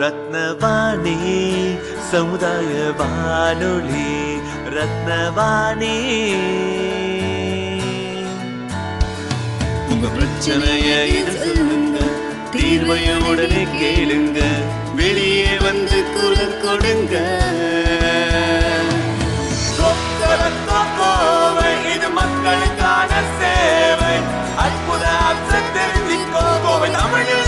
ரத்னவாணி சமுதாய வானொலி ரத்னவாணி. உங்க பிரச்சனைய இது சொல்லுங்க தீர்வைய உடனே கேளுங்க வெளியே வந்து குரல் கொடுங்க. இது மக்களுக்கான சேவை. அற்புத அம்சம் தெரிஞ்சுக்கோ கோவை தமிழில்.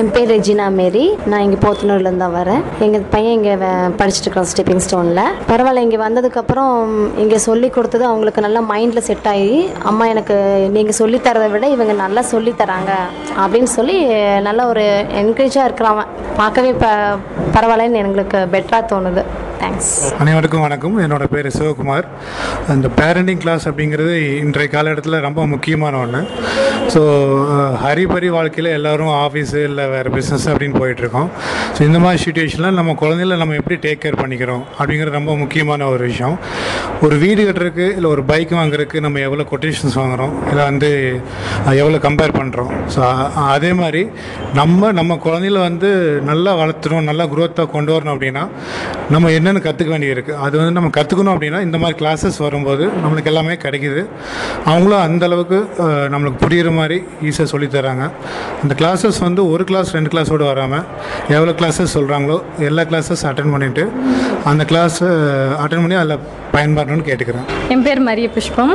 என் பேர் ரெஜினா மேரி. நான் இங்கே போத்தனூர்லேருந்து தான் வரேன். எங்கள் பையன் இங்கே படிச்சுட்டு இருக்கான் ஸ்டெப்பிங் ஸ்டோனில் பரவாயில்ல இங்கே வந்ததுக்கப்புறம் இங்கே சொல்லி கொடுத்தது அவங்களுக்கு நல்லா மைண்டில் செட் ஆகி அம்மா எனக்கு நீங்கள் சொல்லி தரதை விட இவங்க நல்லா சொல்லி தராங்க. அப்படின்னு சொல்லி நல்ல ஒரு என்கரேஜாக இருக்கிறான் பார்க்கவே ப பரவாயில்லன்னு எங்களுக்கு பெட்டராக தோணுது. தேங்க்ஸ் அனைவருக்கும் வணக்கம். என்னோட பேர் சிவகுமார். அந்த பேரண்டிங் கிளாஸ் அப்படிங்கிறது இன்றைய காலகட்டத்தில் ரொம்ப முக்கியமான ஒன்று ஸோ ஹரிபரி வாழ்க்கையில் எல்லோரும் ஆஃபீஸு இல்லை வேறு பிஸ்னஸ் அப்படின்னு போயிட்டுருக்கோம். ஸோ இந்த மாதிரி சுச்சுவேஷனில் நம்ம குழந்தைகள நம்ம எப்படி டேக் கேர் பண்ணிக்கிறோம் அப்படிங்கிறது ரொம்ப முக்கியமான ஒரு விஷயம். ஒரு வீடு கட்டுறதுக்கு இல்லை ஒரு பைக் வாங்குறதுக்கு நம்ம எவ்வளோ கொட்டேஷன்ஸ் வாங்குகிறோம் இல்லை வந்து எவ்வளோ கம்பேர் பண்ணுறோம் ஸோ அதே மாதிரி நம்ம நம்ம குழந்தைகள வந்து நல்லா வளர்த்துறோம் நல்லா குரோத்தாக கொண்டு வரணும் அப்படின்னா நம்ம என்ன என்னென்னு கற்றுக்க வேண்டியிருக்கு. அது வந்து நம்ம கற்றுக்கணும் அப்படின்னா இந்த மாதிரி கிளாஸஸ் வரும்போது நம்மளுக்கு எல்லாமே கிடைக்குது. அவங்களும் அந்த அளவுக்கு நம்மளுக்கு புரிகிற மாதிரி ஈஸியாக சொல்லித் தராங்க கிளாஸஸ் வந்து ஒரு கிளாஸ் ரெண்டு கிளாஸோடு வராமல் எவ்வளோ கிளாஸஸ் சொல்கிறாங்களோ எல்லா கிளாஸஸ் அட்டன் பண்ணிவிட்டு அந்த கிளாஸ் அட்டன் பண்ணி அதில் பயன்படணும்னு கேட்டுக்கிறேன். என் பேர் மரிய புஷ்பம்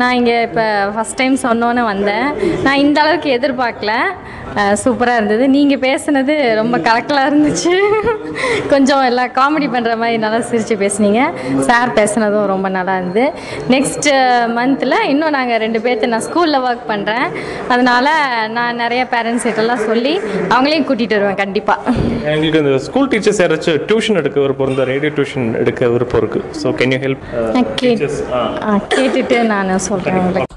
நான் இங்கே இப்போ ஃபஸ்ட் டைம் சொன்னோன்னே வந்தேன். நான் இந்த அளவுக்கு எதிர்பார்க்கல. சூப்பராக இருந்தது. நீங்கள் பேசுனது ரொம்ப கலக்கலாக இருந்துச்சு. கொஞ்சம் எல்லாம் காமெடி பண்ணுற மாதிரி நல்லா சிரித்து பேசுனீங்க. சார் பேசுனதும் ரொம்ப நல்லா இருந்தது. நெக்ஸ்ட் மந்தில் இன்னும் நாங்கள் ரெண்டு பேர்த்து நான் ஸ்கூலில் ஒர்க் பண்ணுறேன் அதனால் நான் நிறைய பேரண்ட்ஸ் கிட்டலாம் சொல்லி அவங்களையும் கூட்டிகிட்டு வருவேன் கண்டிப்பாக எங்களுக்கு இந்த ஸ்கூல் டீச்சர்ஸ் யாராச்சும் டியூஷன் எடுக்க விருப்பம் இருந்தால் ரேடியோ டியூஷன் எடுக்க விருப்பம் இருக்கு. ஸோ கேன் யூ ஹெல்ப் கேட்டுட்டு நான் சொல்கிறேன்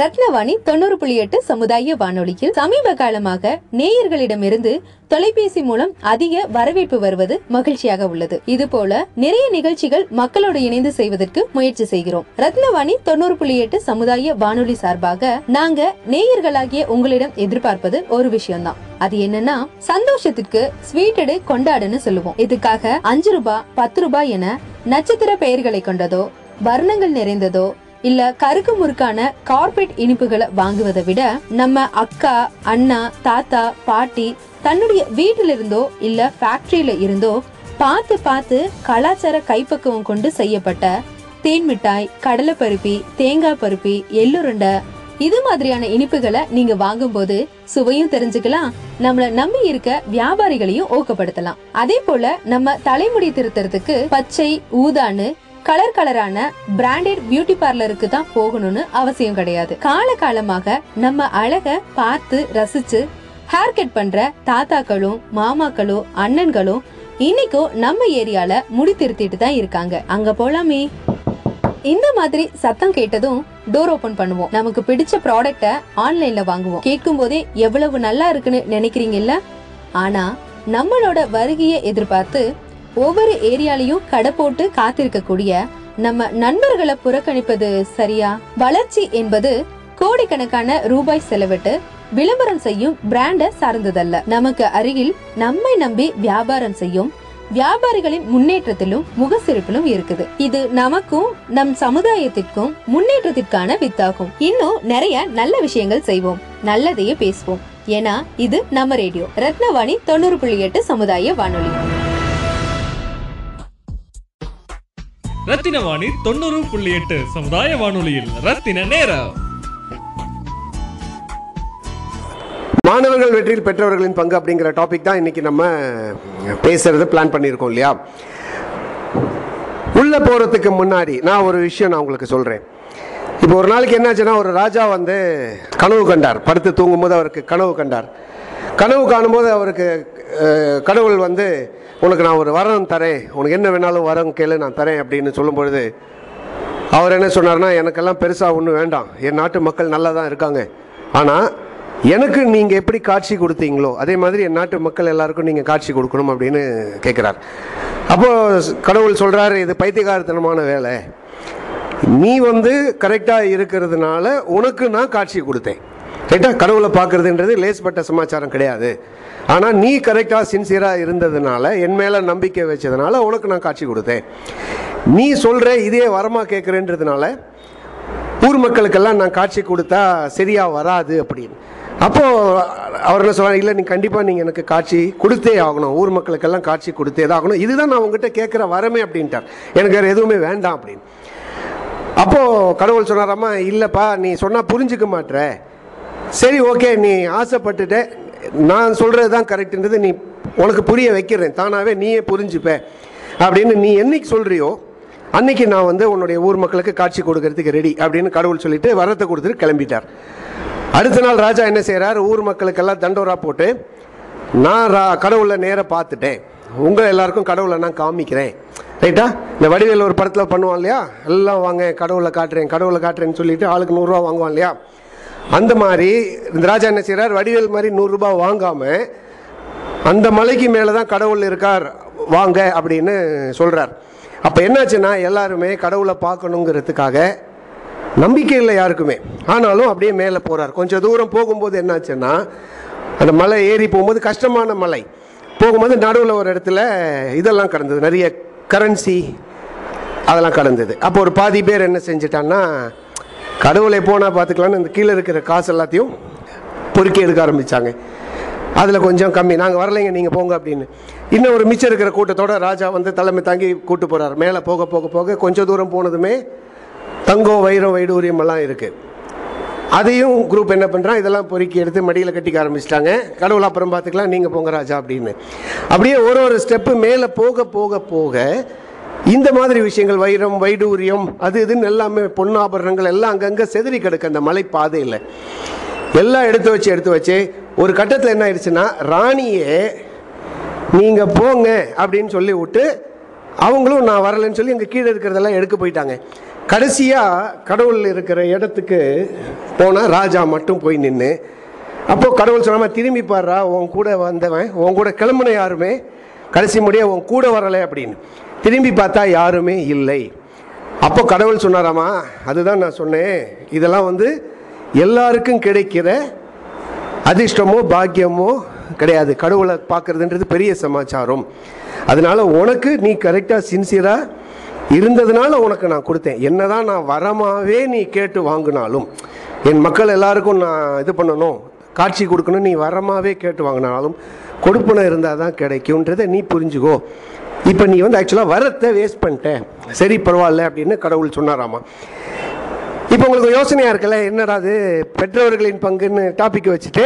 ரத்னவாணி தொண்ணூறு புள்ளி எட்டு சமுதாய வானொலியில் சமீப காலமாக நேயர்களிடமிருந்து தொலைபேசி மூலம் அதிக வரவேற்பு வருவது மகிழ்ச்சியாக உள்ளது. இது போல நிறைய நிகழ்ச்சிகள் மக்களோடு இணைந்து செய்வதற்கு முயற்சி செய்கிறோம். ரத்னவாணி தொண்ணூறு புள்ளி எட்டு சமுதாய வானொலி சார்பாக நாங்க நேயர்களாகிய உங்களிடம் எதிர்பார்ப்பது ஒரு விஷயம்தான். அது என்னன்னா சந்தோஷத்திற்கு ஸ்வீட்டடு கொண்டாடுன்னு சொல்லுவோம். இதுக்காக அஞ்சு ரூபாய் பத்து ரூபாய் என நட்சத்திர பெயர்களை கொண்டதோ வர்ணங்கள் நிறைந்ததோ இல்ல கருக்கு முறுக்கான கார்பரேட் இனிப்புகளை வாங்குவதை விட நம்ம அக்கா அண்ணா தாத்தா பாட்டி தன்னுடைய வீட்டில இருந்தோ இல்ல ஃபேக்டரியில இருந்தோ பார்த்து பார்த்து கலாச்சார கைப்பக்குவம் கொண்டு செய்யப்பட்ட தேன் மிட்டாய் கடலை பருப்பி தேங்காய் பருப்பி எள்ளுருண்டை இது மாதிரியான இனிப்புகளை நீங்க வாங்கும்போது சுவையும் தெரிஞ்சுக்கலாம். நம்மள நம்பி இருக்க வியாபாரிகளையும் ஊக்கப்படுத்தலாம். அதே போல நம்ம தலைமுடி திருத்தறதுக்கு பச்சை ஊதான்னு கலர் கலரான பிராண்டட் பியூட்டி பார்லருக்கு தான் போகணும்னு அவசியம் கிடையாது. கால காலமாக நம்ம அழக பார்த்து ரசிச்சு ஹேர் கட் பண்ற தாத்தாக்களும் மாமாக்களும் அண்ணன்களும் இன்னைக்கும் நம்ம ஏரியால முடி திருத்திட்டு தான் இருக்காங்க. அங்க போலாமே. இந்த மாதிரி சத்தம் கேட்டதும் டோர் ஓபன் பண்ணுவோம். நமக்கு பிடிச்ச ப்ராடக்ட ஆன்லைன்ல வாங்குவோம். கேட்கும் போதே எவ்வளவு நல்லா இருக்குன்னு நினைக்கிறீங்கல்ல? ஆனா நம்மளோட வருகையை எதிர்பார்த்து ஒவ்வொரு ஏரியாலையும் கடை போட்டு காத்திருக்கக்கூடிய நம்ம நண்பர்களை புறக்கணிப்பது சரியா? வளர்ச்சி என்பது கோடிக்கணக்கான ரூபாய் செலவிட்டு விளம்பரம் செய்யும் பிராண்ட சார்ந்ததல்ல. நமக்கு அருகில் நம்மை நம்பி வியாபாரம் செய்யும் வியாபாரிகளின் முன்னேற்றத்திலும் முகசிரிப்பிலும் இருக்குது. இது நமக்கும் நம் சமுதாயத்திற்கும் முன்னேற்றத்திற்கான வித்தாகும். இன்னும் நிறைய நல்ல விஷயங்கள் செய்வோம். நல்லதையே பேசுவோம். ஏன்னா இது நம்ம ரேடியோ. ரத்னவாணி தொண்ணூறு புள்ளி எட்டு சமுதாய வானொலி. ரத்தின வாணி தொண்ணூறு புள்ளி எட்டு சமுதாய வானொலியில் ரத்தின நேரம். மாணவர்கள் வெற்றியில் பெற்றவர்களின் பங்கு அப்படிங்கிற டாபிக் தான் இன்னைக்கு நம்ம பேசுறது பிளான் பண்ணியிருக்கோம் இல்லையா? உள்ள போறதுக்கு முன்னாடி நான் ஒரு விஷயம் நான் உங்களுக்கு சொல்றேன். இப்போ ஒரு நாளைக்கு என்னாச்சுன்னா ஒரு ராஜா வந்து கனவு கண்டார். படுத்து தூங்கும்போது அவருக்கு கனவு கண்டார். கனவு காணும்போது அவருக்கு கடவுள் வந்து உனக்கு நான் ஒரு வரம் தரேன். உனக்கு என்ன வேணாலும் வரம் கேளு நான் தரேன் அப்படின்னு சொல்லும் பொழுது அவர் என்ன சொன்னார்னா எனக்கெல்லாம் பெருசாக ஒன்றும் வேண்டாம். என் நாட்டு மக்கள் நல்லா தான் இருக்காங்க. ஆனால் எனக்கு நீங்கள் எப்படி காட்சி கொடுத்தீங்களோ அதே மாதிரி என் நாட்டு மக்கள் எல்லாருக்கும் நீங்கள் காட்சி கொடுக்கணும் அப்படின்னு கேட்குறார். அப்போது கடவுள் சொல்கிறாரு இது பைத்தியகாரத்தனமான வேலை. நீ வந்து கரெக்டாக இருக்கிறதுனால உனக்கு நான் காட்சி கொடுத்தேன். ரைட்டா கடவுளை பார்க்கறதுன்றது லேஸ்பட்ட சமாச்சாரம் கிடையாது. ஆனால் நீ கரெக்டாக சின்சியராக இருந்ததுனால என் மேலே நம்பிக்கை வச்சதுனால உனக்கு நான் காட்சி கொடுத்தேன். நீ சொல்கிற இதே வரமாக கேட்குறேன்றதுனால ஊர் மக்களுக்கெல்லாம் நான் காட்சி கொடுத்தா சரியாக வராது அப்படின்னு. அப்போது அவர் என்ன சொல்றாரு இல்லை நீ கண்டிப்பாக நீங்கள் எனக்கு காட்சி கொடுத்தே ஆகணும். ஊர் மக்களுக்கெல்லாம் காட்சி கொடுத்தே தான் ஆகணும். இதுதான் நான் உங்ககிட்ட கேட்குற வரமே அப்படின்ட்டார். எனக்கு வேறு எதுவுமே வேண்டாம் அப்படின்னு. அப்போது கடவுள் சொன்னாராம்மா இல்லைப்பா நீ சொன்னால் புரிஞ்சுக்க மாட்ற. சரி ஓகே நீ ஆசைப்பட்டுட்ட. நான் சொல்கிறது தான் கரெக்டுன்றது நீ உனக்கு புரிய வைக்கிறேன். தானாகவே நீயே புரிஞ்சுப்ப. அப்படின்னு நீ என்னைக்கு சொல்கிறியோ அன்னைக்கு நான் வந்து உன்னுடைய ஊர் மக்களுக்கு காட்சி கொடுக்கறதுக்கு ரெடி அப்படின்னு கடவுள் சொல்லிட்டு வரத்தை கொடுத்துட்டு கிளம்பிட்டார். அடுத்த நாள் ராஜா என்ன செய்கிறார் ஊர் மக்களுக்கெல்லாம் தண்டோரா போட்டு நான் ரா கடவுளை நேராக பார்த்துட்டேன். உங்கள் எல்லாருக்கும் கடவுளை நான் காமிக்கிறேன். ரைட்டா இந்த வடிவேல் ஒரு படத்தில் பண்ணுவான் இல்லையா? எல்லாம் வாங்க கடவுளை காட்டுறேன் கடவுளை காட்டுறேன்னு சொல்லிட்டு ஆளுக்கு நூறுரூவா வாங்குவான் இல்லையா? அந்த மாதிரி இந்த ராஜா என்ன செய்கிறார் வடிவேல் மாதிரி நூறுரூபா வாங்காமல் அந்த மலைக்கு மேலே தான் கடவுள் இருக்கார் வாங்க அப்படின்னு சொல்கிறார் அப்போ என்னாச்சுன்னா எல்லாருமே கடவுளை பார்க்கணுங்கிறதுக்காக நம்பிக்கை இல்லை யாருக்குமே. ஆனாலும் அப்படியே மேலே போகிறார் கொஞ்சம் தூரம் போகும்போது என்னாச்சுன்னா அந்த மலை ஏறி போகும்போது கஷ்டமான மலை. போகும்போது நடுவில் ஒரு இடத்துல இதெல்லாம் கடந்தது. நிறைய கரன்சி அதெல்லாம் கடந்தது. அப்போ ஒரு பாதி பேர் என்ன செஞ்சிட்டான்னா கடவுளை போனால் பார்த்துக்கலான்னு இந்த கீழே இருக்கிற காசு எல்லாத்தையும் பொறுக்கி எடுக்க ஆரம்பித்தாங்க அதில் கொஞ்சம் கம்மி. நாங்கள் வரலைங்க நீங்கள் போங்க அப்படின்னு. இன்னும் ஒரு மிச்சம் இருக்கிற கூட்டத்தோட ராஜா வந்து தலைமை தாங்கி கூட்டு போகிறார் மேலே போக போக போக கொஞ்சம் தூரம் போனதுமே தங்கம் வைரம் வைடூரியம் எல்லாம் இருக்குது அதையும் குரூப் என்ன பண்ணுறான் இதெல்லாம் பொறுக்கி எடுத்து மடியில் கட்டிக்க ஆரம்பிச்சிட்டாங்க. கடவுள் அப்புறம் பார்த்துக்கலாம் நீங்கள் போங்க ராஜா அப்படின்னு. அப்படியே ஒரு ஒரு ஸ்டெப்பு மேலே போக போக போக இந்த மாதிரி விஷயங்கள் வைரம் வைடூரியம் அது இதுன்னு எல்லாமே பொன்னாபரணங்கள் எல்லாம் அங்கங்கே செதறி கிடக்கு அந்த மலை பாதையில். எல்லாம் எடுத்து வச்சு எடுத்து வச்சு ஒரு கட்டத்தில் என்ன ஆயிடுச்சுன்னா ராணியே நீங்கள் போங்க அப்படின்னு சொல்லி விட்டு அவங்களும் நான் வரலைன்னு சொல்லி இங்கே கீழே இருக்கிறதெல்லாம் எடுக்க போயிட்டாங்க. கடைசியாக கடவுள் இருக்கிற இடத்துக்கு போனால் ராஜா மட்டும் போய் நின்று அப்போது கடவுள் சொல்லாமல் திரும்பி பாடுறா உன் கூட வந்தவன் உன் கூட கிளம்புன யாருமே கடைசி முடிய உன் கூட வரலை அப்படின்னு. திரும்பி பார்த்தா யாருமே இல்லை. அப்போ கடவுள் சொன்னாராமா அதுதான் நான் சொன்னேன். இதெல்லாம் வந்து எல்லாருக்கும் கிடைக்கிற அதிர்ஷ்டமோ பாக்கியமோ கிடையாது. கடவுளை பார்க்கறதுன்றது பெரிய சமாச்சாரம். அதனால் உனக்கு நீ கரெக்டாக சின்சியராக இருந்ததுனால உனக்கு நான் கொடுத்தேன். என்னதான் நான் வரமாவே நீ கேட்டு வாங்கினாலும் என் மக்கள் எல்லாருக்கும் நான் இது பண்ணணும் காட்சி கொடுக்கணும் நீ வரமாவே கேட்டு வாங்கினாலும் கொடுப்பனை இருந்தால் தான் கிடைக்கும்ன்றதை நீ புரிஞ்சுக்கோ. இப்போ நீ வந்து ஆக்சுவலாக வரத்தை வேஸ்ட் பண்ணிட்டேன் சரி பரவாயில்ல அப்படின்னு கடவுள் சொன்னாராமா. இப்போ உங்களுக்கு யோசனையாக இருக்கல என்னடா அது? பெற்றோர்களின் பங்குன்னு டாபிக் வச்சுட்டு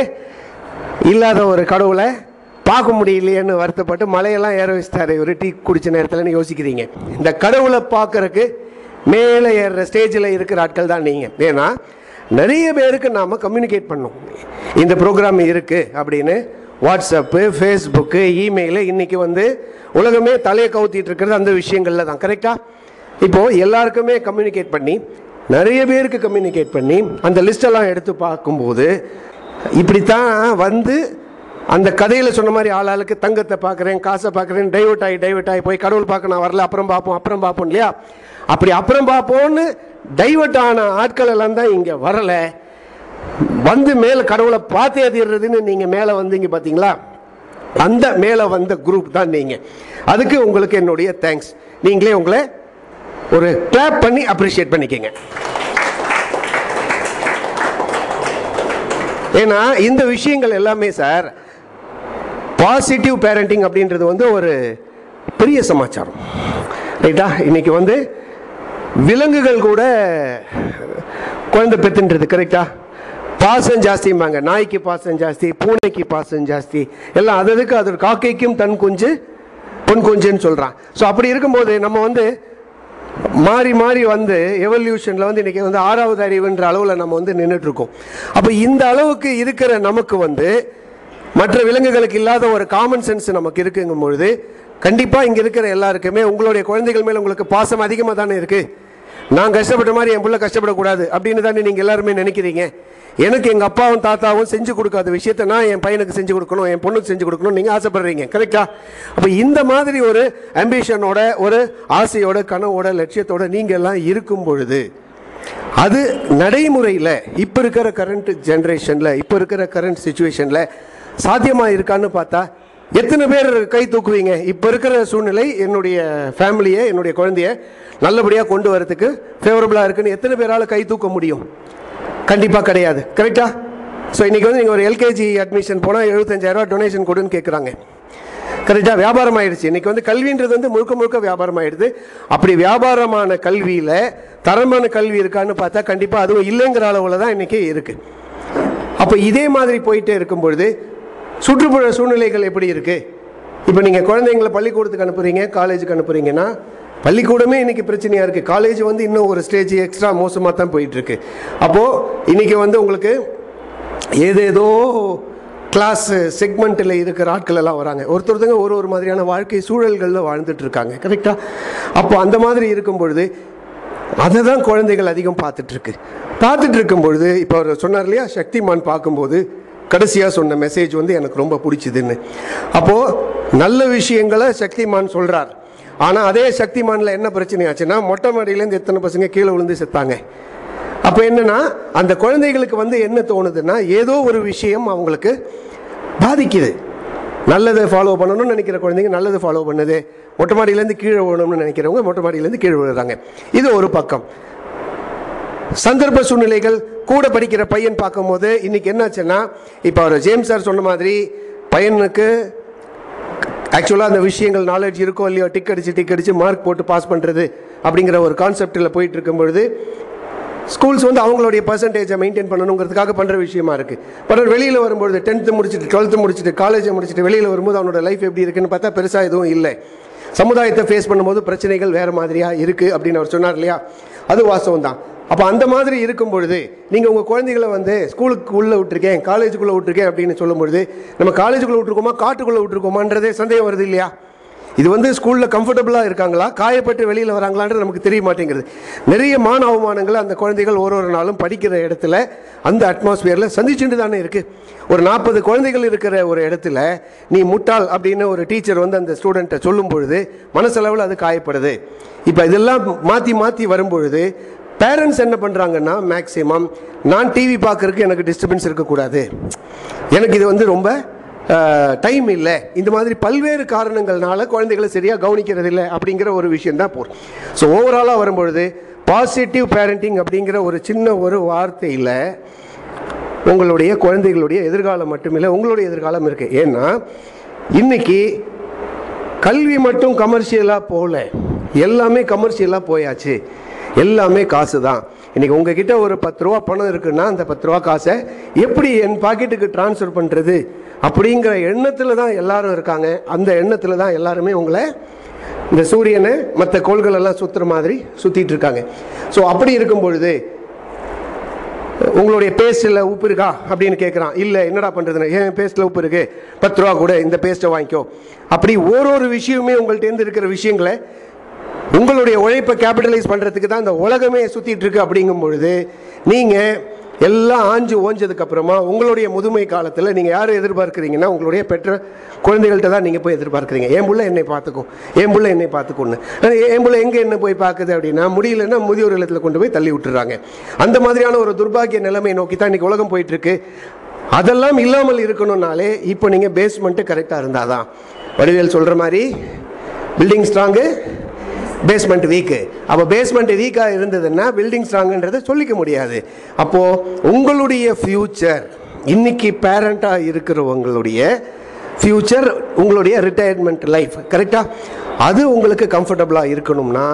இல்லாத ஒரு கடவுளை பார்க்க முடியலையேன்னு வருத்தப்பட்டு மலையெல்லாம் ஏற வச்சுட்டாரு. ஒரு டீ குடிச்ச நேரத்தில்னு யோசிக்கிறீங்க. இந்த கடவுளை பார்க்கறக்கு மேலே ஏறுற ஸ்டேஜில் இருக்கிற ஆட்கள் தான் நீங்கள் ஏன்னா நிறைய பேருக்கு நாம் கம்யூனிகேட் பண்ணோம் இந்த ப்ரோக்ராம் இருக்குது அப்படின்னு வாட்ஸ்அப்பு ஃபேஸ்புக்கு இமெயிலு இன்றைக்கி வந்து உலகமே தலையை கவுத்திட்டு இருக்கிறது அந்த விஷயங்களில் தான் கரெக்டாக இப்போது எல்லாருக்குமே கம்யூனிகேட் பண்ணி நிறைய பேருக்கு கம்யூனிகேட் பண்ணி அந்த லிஸ்டெல்லாம் எடுத்து பார்க்கும்போது இப்படித்தான் வந்து அந்த கதையில் சொன்ன மாதிரி ஆளாளுக்கு தங்கத்தை பார்க்குறேன் காசை பார்க்குறேன் டைவர்ட் ஆகி டைவர்ட் ஆகி போய் கடவுள் பார்க்க நான் வரல அப்புறம் பார்ப்போம் அப்புறம் பார்ப்போம் இல்லையா? அப்படி அப்புறம் பார்ப்போம்னு டைவர்ட் ஆன ஆட்கள் எல்லாம் தான் இங்கே வரலை. வந்து மேலே கடவுளை பார்த்தே தீர்றதுன்னு நீங்கள் மேலே வந்தீங்க பார்த்தீங்களா அந்த மேலே வந்த குரூப் தான் நீங்கள் அதுக்கு உங்களுக்கு என்னுடைய தேங்க்ஸ் நீங்களே உங்களை ஒரு கிளாப் பண்ணி அப்ரிஷியேட் பண்ணிக்கோங்க. ஏன்னா இந்த விஷயங்கள் எல்லாமே சார் பாசிட்டிவ் பேரண்டிங் அப்படின்றது வந்து ஒரு பெரிய சமாச்சாரம். ரைட்டா இன்னைக்கு வந்து விலங்குகள் கூட குழந்தை பெத்துன்றது கரெக்டா பாசம் ஜாஸ்திம்பாங்க. நாய்க்கு பாசம் ஜாஸ்தி பூனைக்கு பாசம் ஜாஸ்தி. எல்லாம் அது அதுக்கு அது காக்கைக்கும் தன் குஞ்சு பொன் குஞ்சுன்னு சொல்கிறான் ஸோ அப்படி இருக்கும்போது நம்ம வந்து மாறி மாறி வந்து எவல்யூஷனில் வந்து இன்றைக்கி வந்து ஆறாவது அறிவுன்ற அளவில் நம்ம வந்து நின்றுட்டுருக்கோம் அப்போ இந்த அளவுக்கு இருக்கிற நமக்கு வந்து மற்ற விலங்குகளுக்கு இல்லாத ஒரு காமன் சென்ஸ் நமக்கு இருக்குங்கும் பொழுது கண்டிப்பாக இங்கே இருக்கிற எல்லாருக்குமே உங்களுடைய குழந்தைகள் மேலே உங்களுக்கு பாசம் அதிகமாக தானே இருக்குது நான் கஷ்டப்பட்ட மாதிரி என் பிள்ளை கஷ்டப்படக்கூடாது அப்படின்னு தானே நீங்கள் எல்லாருமே நினைக்கிறீங்க. எனக்கு எங்கள் அப்பாவும் தாத்தாவும் செஞ்சு கொடுக்காத விஷயத்தை நான் என் பையனுக்கு செஞ்சு கொடுக்கணும் என் பொண்ணுக்கு செஞ்சு கொடுக்கணும் நீங்கள் ஆசைப்படுறீங்க. கரெக்டா அப்போ இந்த மாதிரி ஒரு அம்பிஷனோட ஒரு ஆசையோட கனவோட லட்சியத்தோட நீங்கள் எல்லாம் இருக்கும் பொழுது அது நடைமுறையில் இப்போ இருக்கிற கரண்ட் ஜென்ரேஷனில் இப்போ இருக்கிற கரண்ட் சுச்சுவேஷனில் சாத்தியமாக இருக்கான்னு பார்த்தா எத்தனை பேர் கை தூக்குவீங்க? இப்போ இருக்கிற சூழ்நிலை என்னுடைய ஃபேமிலியை என்னுடைய குழந்தைய நல்லபடியாக கொண்டு வரதுக்கு ஃபேவரபுளாக இருக்குன்னு எத்தனை பேரால் கை தூக்க முடியும்? கண்டிப்பாக கிடையாது. கரெக்டா ஸோ இன்றைக்கி வந்து நீங்கள் ஒரு எல்கேஜி அட்மிஷன் போனால் எழுபத்தஞ்சாயிரரூவா டொனேஷன் கொடுன்னு கேட்குறாங்க கரெக்டாக வியாபாரம் ஆயிடுச்சு. இன்னைக்கு வந்து கல்வின்றது வந்து முழுக்க முழுக்க வியாபாரம் ஆயிடுது. அப்படி வியாபாரமான கல்வியில் தரமான கல்வி இருக்கான்னு பார்த்தா கண்டிப்பாக அதுவும் இல்லைங்கிற அளவில் தான் இன்றைக்கி இருக்குது அப்போ இதே மாதிரி போயிட்டே இருக்கும் பொழுது சுற்றுப்புற சூழ்நிலைகள் எப்படி இருக்குது இப்போ நீங்கள் குழந்தைங்களை பள்ளிக்கூடத்துக்கு அனுப்புறீங்க காலேஜுக்கு அனுப்புறீங்கன்னா பள்ளிக்கூடமே இன்றைக்கி பிரச்சனையாக இருக்குது காலேஜ் வந்து இன்னும் ஒரு ஸ்டேஜ் எக்ஸ்ட்ரா மோசமாக தான் போயிட்டுருக்கு. அப்போது இன்றைக்கி வந்து உங்களுக்கு ஏதேதோ கிளாஸ் செக்மெண்ட்டில் இருக்கிற ஆட்கள் எல்லாம் வராங்க. ஒருத்தருத்தங்க ஒரு ஒரு மாதிரியான வாழ்க்கை சூழல்களில் வாழ்ந்துட்டு இருக்காங்க. கரெக்டாக அப்போ அந்த மாதிரி இருக்கும் பொழுது அதை தான் குழந்தைகள் அதிகம் பார்த்துட்ருக்கு பார்த்துட்டு இருக்கும் பொழுது இப்போ அவர் சொன்னார் இல்லையா சக்திமான் பார்க்கும்போது கடைசியாக சொன்ன மெசேஜ் வந்து எனக்கு ரொம்ப பிடிச்சிதுன்னு. அப்போது நல்ல விஷயங்களை சக்திமான் சொல்கிறார் ஆனால் அதே சக்திமானில் என்ன பிரச்சனை ஆச்சுன்னா மொட்டை மாடியிலேருந்து எத்தனை பசங்க கீழே விழுந்து செத்தாங்க. அப்போ என்னன்னா அந்த குழந்தைகளுக்கு வந்து என்ன தோணுதுன்னா ஏதோ ஒரு விஷயம் அவங்களுக்கு பாதிக்குது. நல்லதை ஃபாலோ பண்ணணும்னு நினைக்கிற குழந்தைங்க நல்லது ஃபாலோ பண்ணுது. மொட்டை மாடியிலேருந்து கீழே விழணும்னு நினைக்கிறவங்க மொட்டை மாடியிலேருந்து கீழே விழுறாங்க. இது ஒரு பக்கம். சந்தர்ப்ப சூழ்நிலைகள் கூட படிக்கிற பையன் பார்க்கும்போது இன்றைக்கி என்னாச்சுன்னா இப்போ அவர் ஜேம்ஸ் சார் சொன்ன மாதிரி பையனுக்கு ஆக்சுவலாக அந்த விஷயங்கள் நாலேஜ் இருக்கோ இல்லையோ டிக் அடித்து டிக் அடிச்சு மார்க் போட்டு பாஸ் பண்ணுறது அப்படிங்கிற ஒரு கான்செப்டில் போயிட்டு இருக்கும்பொழுது ஸ்கூல்ஸ் வந்து அவங்களுடைய பர்சன்டேஜை மெயின்டைன் பண்ணணுங்கிறதுக்காக பண்ணுற விஷயமா இருக்குது பட் வெளியில் வரும்பொழுது டென்த்து முடிச்சுட்டு டுவெல்த்து முடிச்சுட்டு காலேஜை முடிச்சுட்டு வெளியில் வரும்போது அவனோட லைஃப் எப்படி இருக்குன்னு பார்த்தா பெருசாக எதுவும் இல்லை. சமுதாயத்தை ஃபேஸ் பண்ணும்போது பிரச்சனைகள் வேறு மாதிரியாக இருக்குது அப்படின்னு அவர் சொன்னார் இல்லையா? அது வாஸ்தவம் தான் அப்போ அந்த மாதிரி இருக்கும் பொழுது நீங்கள் உங்கள் குழந்தைகளை வந்து ஸ்கூலுக்கு உள்ளே விட்டுருக்கேன் காலேஜுக்குள்ளே விட்டுருக்கேன் அப்படின்னு சொல்லும் பொழுது நம்ம காலேஜுக்குள்ளே விட்டுருக்கோமா காட்டுக்குள்ளே விட்டுருக்கோமான்றதே சந்தேகம் வருது இல்லையா? இது வந்து ஸ்கூலில் கம்ஃபர்டபுளாக இருக்காங்களா காயப்பட்டு வெளியில் வராங்களான்றது நமக்கு தெரிய மாட்டேங்கிறது நிறைய மான அவமானங்களை அந்த குழந்தைகள் ஒரு ஒரு நாளும் படிக்கிற இடத்துல அந்த அட்மாஸ்பியரில் சந்திச்சுட்டு தானே இருக்குது ஒரு நாற்பது குழந்தைகள் இருக்கிற ஒரு இடத்துல நீ முட்டாள் அப்படின்னு ஒரு டீச்சர் வந்து அந்த ஸ்டூடெண்ட்டை சொல்லும் பொழுது மனசளவில் அது காயப்படுது. இப்போ இதெல்லாம் மாற்றி மாற்றி வரும்பொழுது பேரண்ட்ஸ் என்ன பண்ணுறாங்கன்னா மேக்ஸிமம் நான் டிவி பார்க்குறதுக்கு எனக்கு டிஸ்டர்பன்ஸ் இருக்கக்கூடாது. எனக்கு இது வந்து ரொம்ப டைம் இல்லை. இந்த மாதிரி பல்வேறு காரணங்கள்னால குழந்தைகளை சரியாக கவனிக்கிறது இல்லை அப்படிங்கிற ஒரு விஷயம் தான் போகும் ஸோ ஓவராலாக வரும்பொழுது பாசிட்டிவ் பேரண்டிங் அப்படிங்கிற ஒரு சின்ன ஒரு வார்த்தையில் உங்களுடைய குழந்தைகளுடைய எதிர்காலம் மட்டுமில்லை உங்களுடைய எதிர்காலம் இருக்குது ஏன்னா இன்னைக்கு கல்வி மட்டும் கமர்ஷியலாக போகல. எல்லாமே கமர்ஷியலாக போயாச்சு. எல்லாமே காசு தான் இன்றைக்கி உங்ககிட்ட ஒரு பத்து ரூபா பணம் இருக்குன்னா அந்த பத்து ரூபா காசை எப்படி என் பாக்கெட்டுக்கு ட்ரான்ஸ்ஃபர் பண்ணுறது அப்படிங்கிற எண்ணத்தில் தான் எல்லாரும் இருக்காங்க. அந்த எண்ணத்தில் தான் எல்லாருமே உங்களை இந்த சூரியனை மற்ற கோள்கள் எல்லாம் சுற்றுற மாதிரி சுற்றிட்டு இருக்காங்க. ஸோ அப்படி இருக்கும் பொழுது உங்களுடைய பேஸ்ட்டில் உப்பு இருக்கா? அப்படின்னு கேட்குறான் இல்லை என்னடா பண்ணுறதுன்னு ஏன் பேஸ்ட்டில் உப்பு இருக்குது பத்து ரூபா கூட இந்த பேஸ்ட்டை வாங்கிக்கோ. அப்படி ஒரு ஒரு விஷயமே உங்கள்கிட்டேருந்து இருக்கிற விஷயங்களை உங்களுடைய உழைப்பை கேபிட்டலைஸ் பண்ணுறதுக்கு தான் இந்த உலகமே சுற்றிட்டு இருக்கு அப்படிங்கும் பொழுது நீங்கள் எல்லாம் ஆஞ்சு ஓஞ்சதுக்கப்புறமா உங்களுடைய முதுமை காலத்தில் நீங்கள் யாரை எதிர்பார்க்குறீங்கன்னா உங்களுடைய பெற்ற குழந்தைகள்கிட்ட தான் நீங்கள் போய் எதிர்பார்க்குறீங்க. என் புள்ள என்னை பார்த்துக்கும். என் பிள்ளை என்னை பார்த்துக்கோன்னு என் பிள்ளை எங்கே என்ன போய் பார்க்குது அப்படின்னா முடியலன்னா முதியோர் இல்லத்தில் கொண்டு போய் தள்ளி விட்டுறாங்க. அந்த மாதிரியான ஒரு துர்பாக்கிய நிலைமை நோக்கி தான் இன்றைக்கி உலகம் போயிட்டுருக்கு அதெல்லாம் இல்லாமல் இருக்கணும்னாலே இப்போ நீங்கள் பேஸ்மெண்ட்டு கரெக்டாக இருந்தால் தான் வடிவேல் சொல்கிற மாதிரி பில்டிங் ஸ்ட்ராங்கு பேஸ்மெண்ட் வீக்கு அப்போ பேஸ்மெண்ட் வீக்காக இருந்ததுன்னா பில்டிங் ஸ்ட்ராங்குன்றதை சொல்லிக்க முடியாது. அப்போது உங்களுடைய ஃப்யூச்சர் இன்னைக்கு பேரண்ட்டாக இருக்கிறவங்களுடைய ஃப்யூச்சர் உங்களுடைய ரிட்டையர்மெண்ட் லைஃப் கரெக்டாக அது உங்களுக்கு கம்ஃபர்டபுளாக இருக்கணும்னா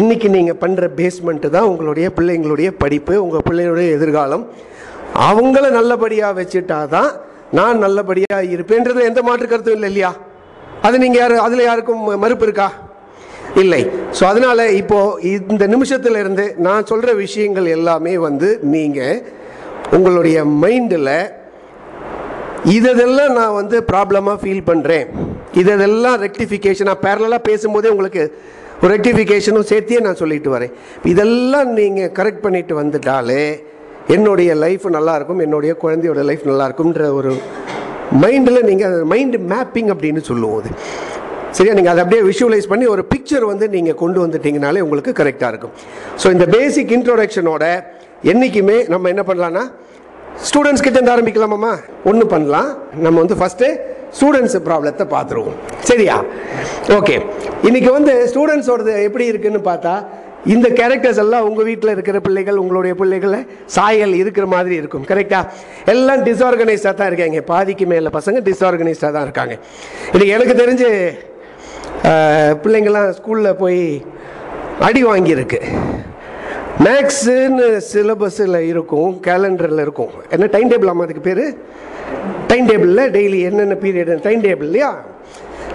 இன்னைக்கு நீங்கள் பண்ணுற பேஸ்மெண்ட்டு தான் உங்களுடைய பிள்ளைங்களுடைய படிப்பு உங்கள் பிள்ளைங்களுடைய எதிர்காலம். அவங்கள நல்லபடியாக வச்சுட்டா தான் நான் நல்லபடியாக இருப்பேன்றது எந்த மாற்று கருத்தும் இல்லை இல்லையா அது நீங்கள் யார் அதில் யாருக்கும் மறுப்பு இருக்கா? இல்லை. ஸோ அதனால் இப்போது இந்த நிமிஷத்தில் இருந்து நான் சொல்கிற விஷயங்கள் எல்லாமே வந்து நீங்கள் உங்களுடைய மைண்டில் இதெல்லாம் நான் வந்து ப்ராப்ளமாக ஃபீல் பண்ணுறேன் இதெல்லாம் ரெக்டிஃபிகேஷனாக பேரலாக பேசும்போதே உங்களுக்கு ஒரு ரெக்டிஃபிகேஷனும் சேர்த்தியே நான் சொல்லிட்டு வரேன். இதெல்லாம் நீங்கள் கரெக்ட் பண்ணிட்டு வந்துட்டாலே என்னுடைய லைஃப் நல்லாயிருக்கும் என்னுடைய குழந்தையோட லைஃப் நல்லாயிருக்கும்ன்ற ஒரு மைண்டில் நீங்கள் மைண்டு மேப்பிங் அப்படின்னு சொல்லுவோம் அது. சரியா? நீங்கள் அதை அப்படியே விஷுவலைஸ் பண்ணி ஒரு பிக்சர் வந்து நீங்கள் கொண்டு வந்துட்டீங்கனாலே உங்களுக்கு கரெக்டாக இருக்கும். ஸோ இந்த பேசிக் இன்ட்ரோடக்ஷனோட என்றைக்குமே நம்ம என்ன பண்ணலான்னா ஸ்டூடெண்ட்ஸ் கிட்ட இருந்து ஆரம்பிக்கலாமாம்மா? ஒன்று பண்ணலாம். நம்ம வந்து ஃபஸ்ட்டு ஸ்டூடெண்ட்ஸ் ப்ராப்ளத்தை பார்த்துருவோம். சரியா? ஓகே இன்னைக்கு வந்து ஸ்டூடெண்ட்ஸோடது எப்படி இருக்குன்னு பார்த்தா இந்த கேரக்டர்ஸ் எல்லாம் உங்கள் வீட்டில் இருக்கிற பிள்ளைகள் உங்களுடைய பிள்ளைகள சாயல் இருக்கிற மாதிரி இருக்கும். கரெக்டாக எல்லாம் டிஸ்ஆர்கனைஸ்டாக தான் இருக்காங்க. பாதிக்கு மேலே பசங்க டிஸ்ஆர்கனைஸ்டாக தான் இருக்காங்க. இன்றைக்கி எனக்கு தெரிஞ்சு பிள்ளைங்கள்லாம் ஸ்கூலில் போய் அடி வாங்கியிருக்கு. மேக்ஸுன்னு சிலபஸில் இருக்கும் கேலண்டரில் இருக்கும். என்ன டைம் டேபிள் ஆமாம் அதுக்கு பேர்? டைம் டேபிளில் டெய்லி என்னென்ன பீரியட் டைம் டேபிள் இல்லையா?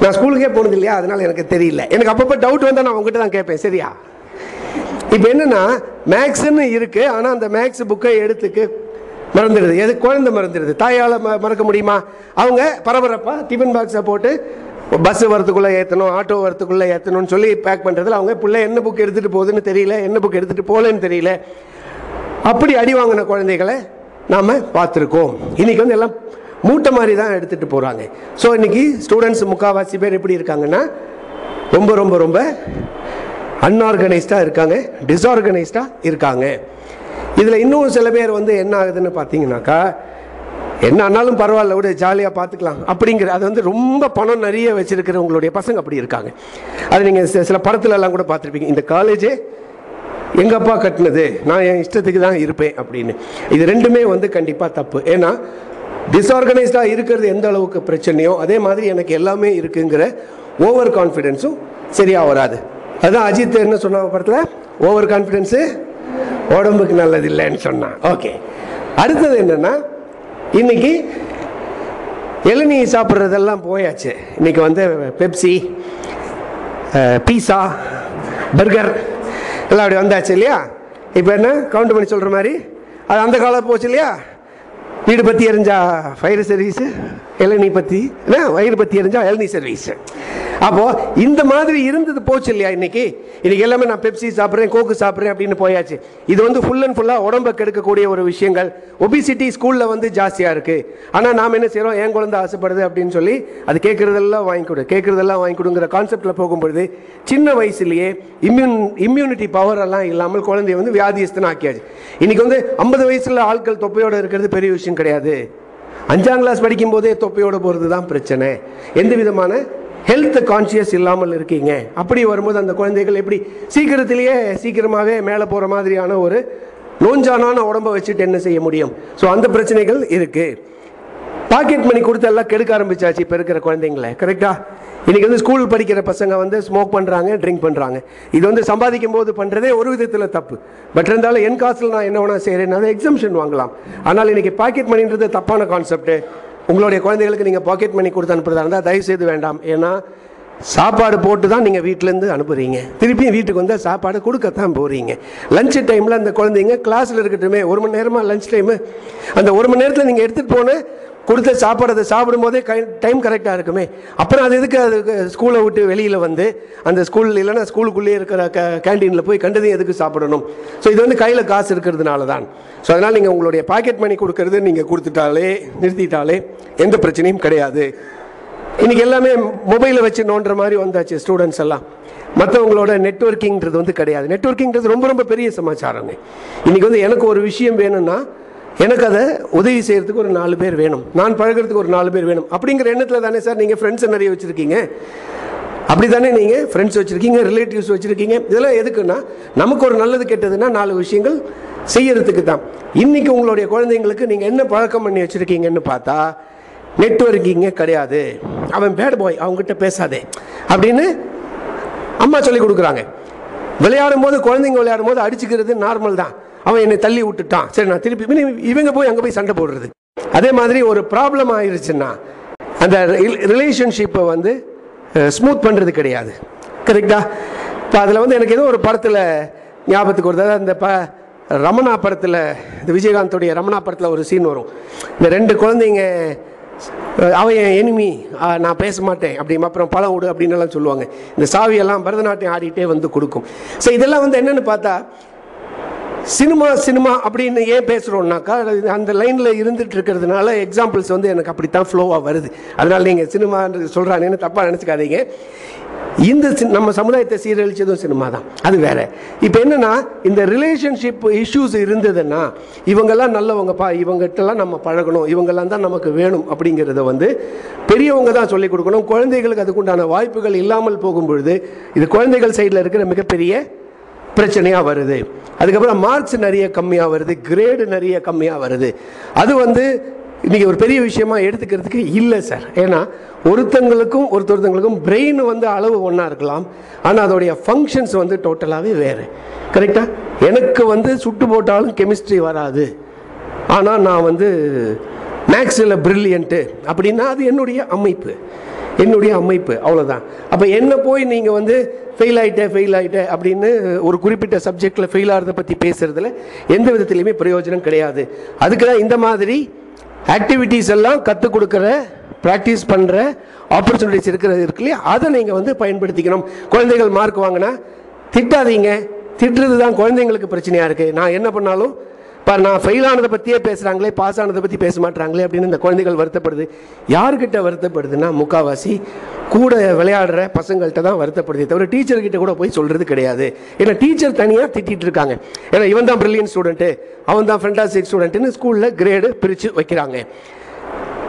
நான் ஸ்கூலுக்கே போனது இல்லையா? அதனால் எனக்கு தெரியல. எனக்கு அப்பப்போ டவுட் வந்தால் நான் உங்ககிட்ட தான் கேட்பேன் சரியா? இப்போ என்னென்னா மேக்ஸுன்னு இருக்குது ஆனால் அந்த மேக்ஸ் புக்கை எடுத்துக்கு மறந்துடுது. எது குழந்தை மறந்துடுது. தாயால் ம மறக்க முடியுமா? அவங்க பரபரப்பாக டிஃபன் பாக்ஸை போட்டு பஸ் வரத்துக்குள்ளே ஏற்றணும் ஆட்டோ வரத்துக்குள்ளே ஏற்றணும்னு சொல்லி பேக் பண்ணுறதுல அவங்க பிள்ளை என்ன புக் எடுத்துகிட்டு போகுதுன்னு தெரியல என்ன புக் எடுத்துகிட்டு போகலன்னு தெரியல. அப்படி அடி வாங்கின குழந்தைகளை நாம் பார்த்துருக்கோம். இன்றைக்கி வந்து எல்லாம் மூட்டை மாதிரி தான் எடுத்துகிட்டு போகிறாங்க ஸோ இன்றைக்கி ஸ்டூடெண்ட்ஸ் முக்கால்வாசி பேர் எப்படி இருக்காங்கன்னா ரொம்ப ரொம்ப ரொம்ப அன்ஆர்கனைஸ்டாக இருக்காங்க டிஸ்ஆர்கனைஸ்டாக இருக்காங்க. இதில் இன்னும் சில பேர் வந்து என்ன ஆகுதுன்னு பார்த்தீங்கன்னாக்கா என்ன ஆனாலும் பரவாயில்ல விட ஜாலியாக பார்த்துக்கலாம் அப்படிங்கிற அது வந்து ரொம்ப பணம் நிறைய வச்சுருக்கிற உங்களுடைய பசங்க அப்படி இருக்காங்க. அது நீங்கள் சில படத்துலலாம் கூட பார்த்துருப்பீங்க இந்த காலேஜே எங்கள் அப்பா கட்டினது நான் என் இஷ்டத்துக்கு தான் இருப்பேன் அப்படின்னு. இது ரெண்டுமே வந்து கண்டிப்பாக தப்பு. ஏன்னா டிஸ்ஆர்கனைஸ்டாக இருக்கிறது எந்த அளவுக்கு பிரச்சனையோ அதே மாதிரி எனக்கு எல்லாமே இருக்குங்கிற ஓவர் கான்ஃபிடென்ஸும் சரியாக வராது. அதுதான் அஜித் என்ன சொன்ன படத்தில்? ஓவர் கான்ஃபிடென்ஸு உடம்புக்கு நல்லது இல்லைன்னு சொன்னான். ஓகே அடுத்தது என்னன்னா இன்னைக்கு இளநீ சாப்பிட்றதெல்லாம் போயாச்சு. இன்னைக்கு வந்து பெப்சி பீஸா பர்கர் எல்லாம் அப்படி வந்தாச்சு இல்லையா? இப்போ என்ன? கவுண்ட் பண்ணி சொல்கிற மாதிரி. அது அந்த காலம் போச்சு இல்லையா? வீடு பற்றி எரிஞ்சா ஃபயர் சர்வீஸு இளநீ பற்றி என்ன? வயிறு பற்றி எரிஞ்சா இளநீ சர்வீஸ் அப்போது இந்த மாதிரி இருந்தது போச்சு இல்லையா இன்னைக்கு? இன்றைக்கி எல்லாமே நான் பெப்சி சாப்பிட்றேன் கோக்கு சாப்பிட்றேன் அப்படின்னு போயாச்சு. இது வந்து ஃபுல் அண்ட் ஃபுல்லாக உடம்பை கெடுக்கக்கூடிய ஒரு விஷயங்கள். ஒபிசிட்டி ஸ்கூலில் வந்து ஜாஸ்தியாக இருக்குது ஆனால் நாம் என்ன செய்கிறோம் என் குழந்தை ஆசைப்படுது அப்படின்னு சொல்லி அது கேட்குறதெல்லாம் வாங்கி கொடு. கேட்குறதெல்லாம் வாங்கி கொடுங்கிற கான்செப்டில் போகும்பொழுது சின்ன வயசுலேயே இம்யூன் இம்யூனிட்டி பவர் எல்லாம் இல்லாமல் குழந்தைய வந்து வியாதியஸ்தன ஆக்கியாச்சு இன்றைக்கி வந்து ஐம்பது வயசில் ஆட்கள் தொப்பையோடு இருக்கிறது பெரிய விஷயம் கிடையாது. அஞ்சாம் கிளாஸ் படிக்கும் போதே தொப்பையோடு போகிறது தான் பிரச்சனை. எந்த விதமான ஹெல்த் கான்சியஸ் இல்லாமல் இருக்கீங்க. அப்படி வரும்போது அந்த குழந்தைகள் எப்படி சீக்கிரத்திலேயே சீக்கிரமாகவே மேலே போகிற மாதிரியான ஒரு நோஞ்சானான உடம்பை வச்சுட்டு என்ன செய்ய முடியும்? ஸோ அந்த பிரச்சனைகள் இருக்குது பாக்கெட் மணி கொடுத்து எல்லாம் கெடுக்க ஆரம்பிச்சாச்சு இப்போ இருக்கிற குழந்தைங்கள கரெக்டா இன்றைக்கி வந்து ஸ்கூல் படிக்கிற பசங்க வந்து ஸ்மோக் பண்ணுறாங்க ட்ரிங்க் பண்ணுறாங்க இது வந்து சம்பாதிக்கும் போது பண்ணுறதே ஒரு விதத்தில் தப்பு. பட் இருந்தாலும் என் காசில் நான் என்ன வேணால் செய்கிறேன் அதை எக்ஸம்ஷன் வாங்கலாம். ஆனால் இன்றைக்கி பாக்கெட் மணின்றது தப்பான கான்செப்ட் உங்களுடைய குழந்தைகளுக்கு நீங்கள் பாக்கெட் மணி கொடுத்து அனுப்புறதா இருந்தால் தயவு செய்து வேண்டாம். ஏன்னா சாப்பாடு போட்டு தான் நீங்கள் வீட்டிலேருந்து அனுப்புகிறீங்க திருப்பியும் வீட்டுக்கு வந்தால் சாப்பாடு கொடுக்கத்தான் போகிறீங்க லஞ்ச் டைமில் அந்த குழந்தைங்க கிளாஸில் இருக்கட்டுமே ஒரு மணி நேரமாக லஞ்ச் டைமு அந்த ஒரு மணி நேரத்தில் நீங்கள் எடுத்துகிட்டு போன கொடுத்த சாப்பாடு அதை சாப்பிடும் போதே கை டைம் கரெக்டாக இருக்குமே. அப்புறம் அது எதுக்கு அது ஸ்கூலை விட்டு வெளியில் வந்து அந்த ஸ்கூல் இல்லைன்னா ஸ்கூலுக்குள்ளேயே இருக்கிற க கேண்டீனில் போய் கண்டதையும் எதுக்கு சாப்பிடணும்? ஸோ இது வந்து கையில் காசு இருக்கிறதுனால தான் ஸோ அதனால் நீங்கள் உங்களுடைய பாக்கெட் மணி கொடுக்கறது நீங்கள் கொடுத்துட்டாலே நிறுத்திட்டாலே எந்த பிரச்சனையும் கிடையாது. இன்னைக்கு எல்லாமே மொபைலை வச்சு நோண்டுற மாதிரி வந்தாச்சு ஸ்டூடெண்ட்ஸ் எல்லாம். மற்றவங்களோட நெட்வொர்க்கிங்கிறது வந்து கிடையாது. நெட்ஒர்க்கிங்கிறது ரொம்ப ரொம்ப பெரிய சமாச்சாரங்க இன்றைக்கி வந்து எனக்கு ஒரு விஷயம் வேணும்னா எனக்கு அதை உதவி செய்கிறதுக்கு ஒரு நாலு பேர் வேணும். நான் பழகுறதுக்கு ஒரு நாலு பேர் வேணும். அப்படிங்கிற எண்ணத்தில் தானே சார் நீங்கள் ஃப்ரெண்ட்ஸை நிறைய வச்சுருக்கீங்க? அப்படி தானே நீங்கள் ஃப்ரெண்ட்ஸ் வச்சுருக்கீங்க ரிலேட்டிவ்ஸ் வச்சுருக்கீங்க? இதெல்லாம் எதுக்குன்னா நமக்கு ஒரு நல்லது கெட்டதுன்னா நாலு விஷயங்கள் செய்யறதுக்கு தான். இன்றைக்கி உங்களுடைய குழந்தைங்களுக்கு நீங்கள் என்ன பழக்கம் பண்ணி வச்சுருக்கீங்கன்னு பார்த்தா நெட்வொர்க்கிங்கே கிடையாது. அவன் பேட் பாய் அவங்ககிட்ட பேசாதே. அப்படின்னு அம்மா சொல்லி கொடுக்குறாங்க. விளையாடும் போது குழந்தைங்க விளையாடும் போது அடிச்சுக்கிறது நார்மல் தான். அவன் என்னை தள்ளி விட்டுட்டான். சரி நான் திருப்பி இவங்க- இவங்க போய் அங்கே போய் சண்டை போடுறது. அதே மாதிரி ஒரு ப்ராப்ளம் ஆயிடுச்சுன்னா அந்த ரிலேஷன்ஷிப்பை வந்து ஸ்மூத் பண்ணுறது கிடையாது. கரெக்டா இப்போ அதில் வந்து எனக்கு ஏதோ ஒரு படத்தில் ஞாபகத்துக்கு வருது. அந்த ப ரமணா படத்தில் இந்த விஜயகாந்தோடைய ரமணா படத்தில் ஒரு சீன் வரும். இந்த ரெண்டு குழந்தைங்க அவன் என் எனிமி நான் பேச மாட்டேன் அப்படி அப்புறம் பழம் விடு அப்படின்னு எல்லாம் சொல்லுவாங்க. இந்த சாவியெல்லாம் பரதநாட்டியம் ஆடிட்டே வந்து கொடுக்கும். ஸோ இதெல்லாம் வந்து என்னென்னு பார்த்தா சினிமா சினிமா அப்படின்னு ஏன் பேசுகிறோம்னாக்கா அது அந்த லைனில் இருந்துட்டு இருக்கிறதுனால எக்ஸாம்பிள்ஸ் வந்து எனக்கு அப்படி தான் ஃப்ளோவாக வருது. அதனால் நீங்கள் சினிமா சொல்கிறாங்கன்னு தப்பாக நினச்சிக்காதீங்க. இந்த சி- நம்ம சமுதாயத்தை சீரழிச்சதும் சினிமா தான் அது வேற. இப்போ என்னென்னா இந்த ரிலேஷன்ஷிப் இஷ்யூஸ் இருந்ததுன்னா இவங்கெல்லாம் நல்லவங்கப்பா இவங்ககிட்டலாம் நம்ம பழகணும் இவங்கெல்லாம் தான் நமக்கு வேணும் அப்படிங்கிறத வந்து பெரியவங்க தான் சொல்லிக் கொடுக்கணும். குழந்தைகளுக்கு அதுக்குண்டான வாய்ப்புகள் இல்லாமல் போகும் பொழுது இது குழந்தைகள் சைடில் இருக்கிற மிகப்பெரிய பிரச்சனையாக வருது. அதுக்கப்புறம் மார்க்ஸ் நிறைய கம்மியாக வருது கிரேடு நிறைய கம்மியாக வருது. அது வந்து இன்றைக்கி ஒரு பெரிய விஷயமா எடுத்துக்கிறதுக்கு இல்லை சார் ஏன்னா ஒருத்தங்களுக்கும் ஒருத்தொருத்தங்களுக்கும் பிரெயின் வந்து அளவு ஒன்றா இருக்கலாம். ஆனால் அதோடைய ஃபங்க்ஷன்ஸ் வந்து டோட்டலாகவே வேறு. கரெக்டாக எனக்கு வந்து சுட்டு போட்டாலும் கெமிஸ்ட்ரி வராது. ஆனால் நான் வந்து மேக்ஸில் ப்ரில்லியண்ட்டு அப்படின்னா அது என்னுடைய அமைப்பு. என்னுடைய அமைப்பு. அவ்வளோதான் அப்போ என்ன போய் நீங்கள் வந்து ஃபெயில் ஆகிட்டேன் ஃபெயில் ஆகிட்டேன் அப்படின்னு ஒரு குறிப்பிட்ட சப்ஜெக்டில் ஃபெயில் ஆகிறத பற்றி பேசுகிறதுல எந்த விதத்துலையுமே பிரயோஜனம் கிடையாது. அதுக்கு தான் இந்த மாதிரி ஆக்டிவிட்டீஸ் எல்லாம் கற்றுக் கொடுக்குற ப்ராக்டிஸ் பண்ணுற ஆப்பர்ச்சுனிட்டிஸ் இருக்கிறது இருக்கு இல்லையா? அதை நீங்கள் வந்து பயன்படுத்திக்கணும். குழந்தைகள் மார்க் வாங்கினா திட்டாதீங்க. திட்டுறது தான் குழந்தைங்களுக்கு பிரச்சனையாக இருக்குது நான் என்ன பண்ணாலும் இப்போ நான் ஃபெயில் ஆனதை பற்றியே பேசுகிறாங்களே பாஸ் ஆனதை பற்றி பேச மாட்டாங்களே அப்படின்னு இந்த குழந்தைகள் வருத்தப்படுது. யாருக்கிட்ட வருத்தப்படுதுன்னா முக்காவாசி கூட விளையாடுற பசங்கள்கிட்ட தான் வருத்தப்படுதே தவிர டீச்சர்கிட்ட கூட போய் சொல்கிறது கிடையாது. ஏன்னா டீச்சர் தனியாக திட்டிகிட்டு இருக்காங்க. ஏன்னா இவன் தான் பிரில்லியன் ஸ்டூடெண்ட்டு அவன் தான் ஃபென்டாஸ்டிக் ஸ்டூடெண்ட்டுன்னு ஸ்கூலில் கிரேடு பிரித்து வைக்கிறாங்க.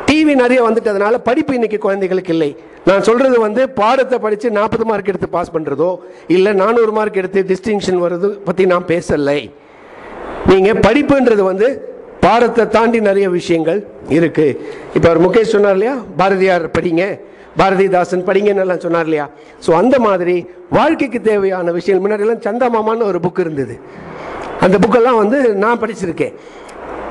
டிவி நிறைய வந்துட்டதுனால படிப்பு இன்னைக்கு குழந்தைகளுக்கு இல்லை. நான் சொல்கிறது வந்து பாடத்தை படித்து நாற்பது மார்க் எடுத்து பாஸ் பண்ணுறதோ இல்லை நானூறு மார்க் எடுத்து டிஸ்டிங்ஷன் வர்றது பற்றி நான் பேசலை. நீங்கள் படிப்புன்றது வந்து பாரத்தை தாண்டி நிறைய விஷயங்கள் இருக்குது இப்போ அவர் முகேஷ் சொன்னார் இல்லையா? பாரதியார் படிங்க பாரதிதாசன் படிங்கன்னு எல்லாம் சொன்னார் இல்லையா? ஸோ அந்த மாதிரி வாழ்க்கைக்கு தேவையான விஷயங்கள். முன்னாடியெல்லாம் சந்தா மாமான்னு ஒரு புக் இருந்தது. அந்த புக்கெல்லாம் வந்து நான் படிச்சிருக்கேன்.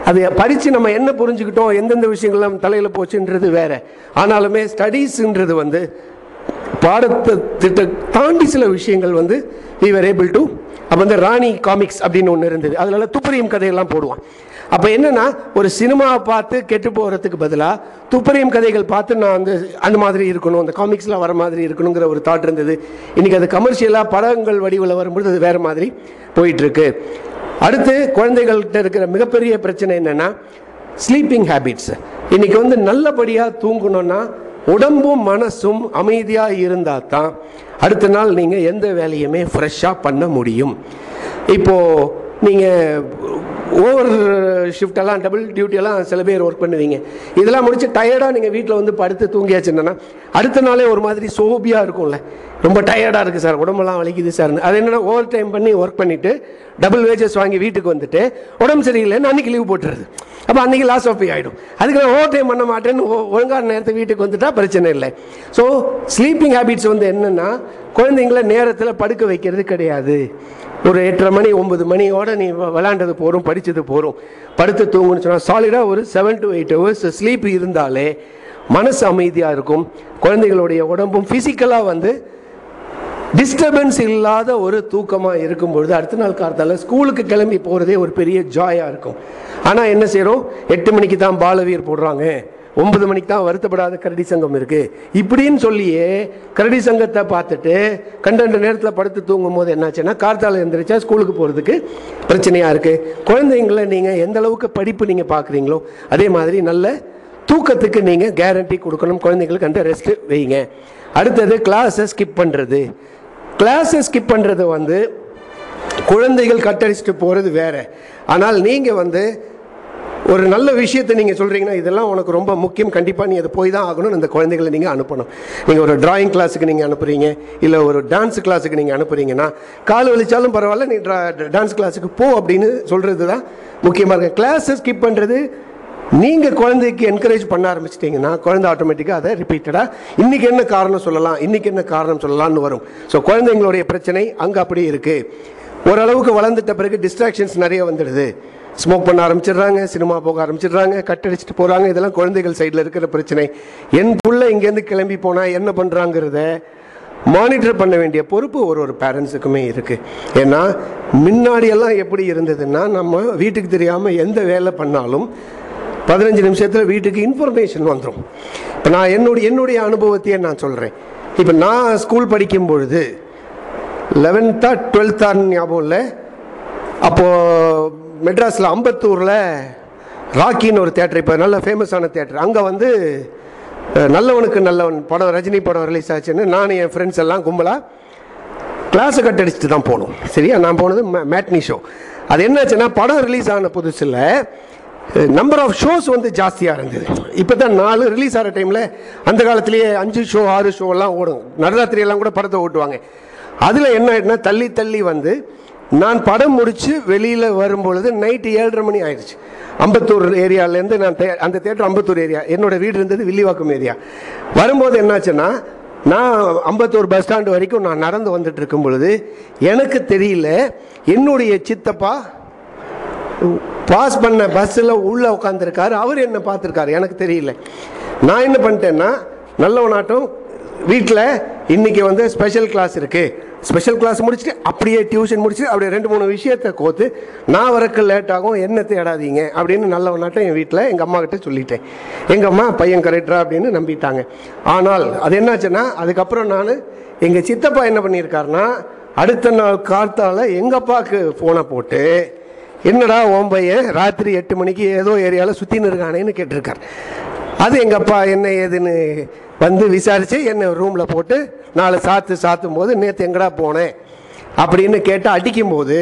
அது படித்து நம்ம என்ன புரிஞ்சுக்கிட்டோம் எந்தெந்த விஷயங்கள்லாம் தலையில் போச்சுன்றது வேறு. ஆனாலுமே ஸ்டடீஸுன்றது வந்து பாடத்தை திட்ட தாண்டி சில விஷயங்கள் வந்து we ஏபிள் able அப்போ வந்து ராணி காமிக்ஸ் அப்படின்னு ஒன்று இருந்தது. அதனால துப்பறியும் கதையெல்லாம் போடுவான். அப்போ என்னென்னா ஒரு சினிமாவை பார்த்து கெட்டு போகிறதுக்கு பதிலாக துப்பறியும் கதைகள் பார்த்து நான் வந்து அந்த மாதிரி இருக்கணும் அந்த காமிக்ஸ்லாம் வர மாதிரி இருக்கணுங்கிற ஒரு தாட் இருந்தது. இன்றைக்கி அது கமர்ஷியலாக படங்கள் வடிவில் வரும்பொழுது அது வேறு மாதிரி போயிட்டுருக்கு. அடுத்து குழந்தைகள்கிட்ட இருக்கிற மிகப்பெரிய பிரச்சனை என்னென்னா ஸ்லீப்பிங் ஹேபிட்ஸ் இன்றைக்கி வந்து நல்லபடியாக தூங்கணுன்னா உடம்பும் மனசும் அமைதியாக இருந்தால் தான் அடுத்த நாள் நீங்கள் எந்த வேலையுமே ஃப்ரெஷ்ஷாக பண்ண முடியும். இப்போது நீங்கள் ஓவர் ஷிஃப்டெல்லாம் டபுள் டியூட்டியெல்லாம் சில பேர் ஒர்க் பண்ணுவீங்க. இதெல்லாம் முடிச்சு டயர்டாக நீங்கள் வீட்டில் வந்து படுத்து தூங்கியாச்சுன்னா அடுத்த நாளே ஒரு மாதிரி சோபியாக இருக்கும்ல. ரொம்ப டயர்டாக இருக்குது சார். உடம்பெல்லாம் வலிக்குது சார். அது என்னென்னா ஓவர் டைம் பண்ணி ஒர்க் பண்ணிவிட்டு டபுள் வேஜஸ் வாங்கி வீட்டுக்கு வந்துட்டு உடம்பு சரியில்லைன்னு அன்றைக்கி லீவ் போட்டுருது அப்போ அன்றைக்கி லாஸ் ஆஃப் பே ஆகிடும் அதுக்கு நான் ஓவர் டைம் பண்ண மாட்டேன்னு ஒ- ஒழுங்கான நேரத்துக்கு வீட்டுக்கு வந்துட்டால் பிரச்சனை இல்லை. ஸோ ஸ்லீப்பிங் ஹேபிட்ஸ் வந்து என்னென்னா குழந்தைங்கள நேரத்தில் படுக்க வைக்கிறது கிடையாது. ஒரு எட்டரை மணி ஒன்பது மணியோட நீ விளாண்டது போகிறோம் படித்தது போகிறோம் படுத்து தூங்குன்னு சொன்னால் சாலிடாக ஒரு seven to eight hours sleep இருந்தாலே மனசு அமைதியாக இருக்கும். குழந்தைகளுடைய உடம்பும் ஃபிசிக்கலாக வந்து டிஸ்டர்பன்ஸ் இல்லாத ஒரு தூக்கமாக இருக்கும் பொழுது அடுத்த நாள் காலத்தால் ஸ்கூலுக்கு கிளம்பி போகிறதே ஒரு பெரிய ஜாயாக இருக்கும். ஆனால் என்ன செய்கிறோம் எட்டு மணிக்கு தான் பாலவீர் போடுறாங்க. ஒன்பது மணிக்கு தான் வருத்தப்படாத கரடி சங்கம் இருக்குது இப்படின்னு சொல்லியே கரடி சங்கத்தை பார்த்துட்டு கண்ட நேரத்தில் படுத்து தூங்கும் போது என்னாச்சுன்னா கார்த்தால எழுந்திரிச்சா ஸ்கூலுக்கு போகிறதுக்கு பிரச்சனையாக இருக்குது குழந்தைங்கள நீங்கள் எந்த அளவுக்கு படிப்பு நீங்கள் பார்க்குறீங்களோ அதே மாதிரி நல்ல தூக்கத்துக்கு நீங்கள் கேரண்டி கொடுக்கணும். குழந்தைங்களுக்கு அந்த ரெஸ்ட்டு வைங்க. அடுத்தது கிளாஸை ஸ்கிப் பண்ணுறது கிளாஸை ஸ்கிப் பண்ணுறது வந்து குழந்தைகள் கட்டடிச்சுட்டு போகிறது வேறு. ஆனால் நீங்கள் வந்து ஒரு நல்ல விஷயத்தை நீங்கள் சொல்கிறீங்கன்னா இதெல்லாம் உனக்கு ரொம்ப முக்கியம். கண்டிப்பாக நீ அதை போய் தான் ஆகணும்னு அந்த குழந்தைகளை நீங்கள் அனுப்பணும். நீங்கள் ஒரு டிராயிங் கிளாஸுக்கு நீங்கள் அனுப்புகிறீங்க இல்லை ஒரு டான்ஸ் கிளாஸுக்கு நீங்கள் அனுப்புகிறீங்கன்னா கால் வலிச்சாலும் பரவாயில்ல நீ டான்ஸ் கிளாஸுக்கு போ அப்படின்னு சொல்கிறது தான் முக்கியமாக இருக்கு. கிளாஸை ஸ்கிப் பண்ணுறது நீங்கள் குழந்தைக்கு என்கரேஜ் பண்ண ஆரம்பிச்சிட்டிங்கன்னா குழந்தை ஆட்டோமேட்டிக்காக அதை ரிப்பீட்டடாக இன்றைக்கி என்ன காரணம் சொல்லலாம் இன்றைக்கி என்ன காரணம் சொல்லலாம்னு வரும். ஸோ குழந்தைங்களுடைய பிரச்சனை அங்கே அப்படி இருக்குது ஓரளவுக்கு வளர்ந்துட்ட பிறகு டிஸ்ட்ராக்ஷன்ஸ் நிறைய வந்துடுது. ஸ்மோக் பண்ண ஆரம்பிச்சிடுறாங்க சினிமா போக ஆரம்பிச்சிடுறாங்க கட்டடிச்சிட்டு போகிறாங்க இதெல்லாம் குழந்தைகள் சைடில் இருக்கிற பிரச்சனை. என் புள்ள இங்கேருந்து கிளம்பி போனால் என்ன பண்ணுறாங்கிறத மானிட்டர் பண்ண வேண்டிய பொறுப்பு ஒரு ஒரு பேரண்ட்ஸுக்குமே இருக்குது ஏன்னா முன்னாடியெல்லாம் எப்படி இருந்ததுன்னா நம்ம வீட்டுக்கு தெரியாமல் எந்த வேலை பண்ணாலும் பதினஞ்சு நிமிஷத்தில் வீட்டுக்கு இன்ஃபர்மேஷன் வந்துடும் இப்போ நான் என்னுடைய என்னுடைய அனுபவத்தையே நான் சொல்கிறேன் இப்போ நான் ஸ்கூல் படிக்கும் பொழுது லெவன்த்தா டுவெல்த்தான்னு ஞாபகம் இல்லை. அப்போது மெட்ராஸில் அம்பத்தூரில் ராக்கின்னு ஒரு தேட்டர் இப்போ நல்ல ஃபேமஸான தேட்டர் அங்கே வந்து நல்லவனுக்கு நல்லவன் படம் ரஜினி படம் ரிலீஸ் ஆச்சுன்னு நான் என் ஃப்ரெண்ட்ஸ் எல்லாம் கும்பலாக கிளாஸை கட் அடிச்சுட்டு தான் போகணும் சரியா? நான் போனது மேட்னி ஷோ அது என்னாச்சுன்னா படம் ரிலீஸ் ஆன புதுசில் நம்பர் ஆஃப் ஷோஸ் வந்து ஜாஸ்தியாக இருந்தது. இப்போ தான் நாலு ரிலீஸ் ஆகிற டைமில் அந்த காலத்திலேயே அஞ்சு ஷோ ஆறு ஷோ எல்லாம் ஓடும். நடராத்திரியெல்லாம் கூட படத்தை ஓட்டுவாங்க. அதில் என்ன ஆயிடுனா தள்ளி தள்ளி வந்து நான் படம் முடித்து வெளியில் வரும்பொழுது நைட்டு ஏழரை மணி ஆயிடுச்சு. அம்பத்தூர் ஏரியாவிலேருந்து நான் தே அந்த தேட்டர் அம்பத்தூர் ஏரியா. என்னோட வீடு இருந்தது வில்லிவாக்கம் ஏரியா. வரும்போது என்னாச்சுன்னா நான் அம்பத்தூர் பஸ் ஸ்டாண்டு வரைக்கும் நான் நடந்து வந்துட்டு இருக்கும் பொழுது எனக்கு தெரியல என்னுடைய சித்தப்பா பாஸ் பண்ண பஸ்ஸில் உள்ளே உட்காந்துருக்காரு அவர் என்ன பார்த்துருக்காரு. எனக்கு தெரியல. நான் என்ன பண்ணிட்டேன்னா நல்லவனாட்டம் வீட்டில் இன்னைக்கு வந்து ஸ்பெஷல் கிளாஸ் இருக்குது ஸ்பெஷல் கிளாஸ் முடிச்சுட்டு அப்படியே டியூஷன் முடிச்சுட்டு அப்படியே ரெண்டு மூணு விஷயத்தை கோத்து நான் வரக்கு லேட் ஆகும் என்ன தேடாதீங்க அப்படின்னு நல்லவனாட்டம் என் வீட்டில் எங்கள் அம்மா கிட்ட சொல்லிட்டேன். எங்கள் அம்மா பையன் கரெக்டா அப்படின்னு நம்பிட்டாங்க. ஆனால் அது என்னாச்சுன்னா அதுக்கப்புறம் நான் எங்கள் சித்தப்பா என்ன பண்ணியிருக்காருன்னா அடுத்த நாள் கார்த்தால எங்கள் அப்பாவுக்கு ஃபோனை போட்டு என்னடா உன் பையன் ராத்திரி எட்டு மணிக்கு ஏதோ ஏரியாவில் சுற்றின்னு இருக்கானேன்னு கேட்டிருக்கார். அது எங்கள் அப்பா என்ன ஏதுன்னு வந்து விசாரித்து என்னை ரூமில் போட்டு நாலு சாத்து சாத்தும் போது நேற்று எங்கடா போனேன்? அப்படின்னு கேட்டு அடிக்கும்போது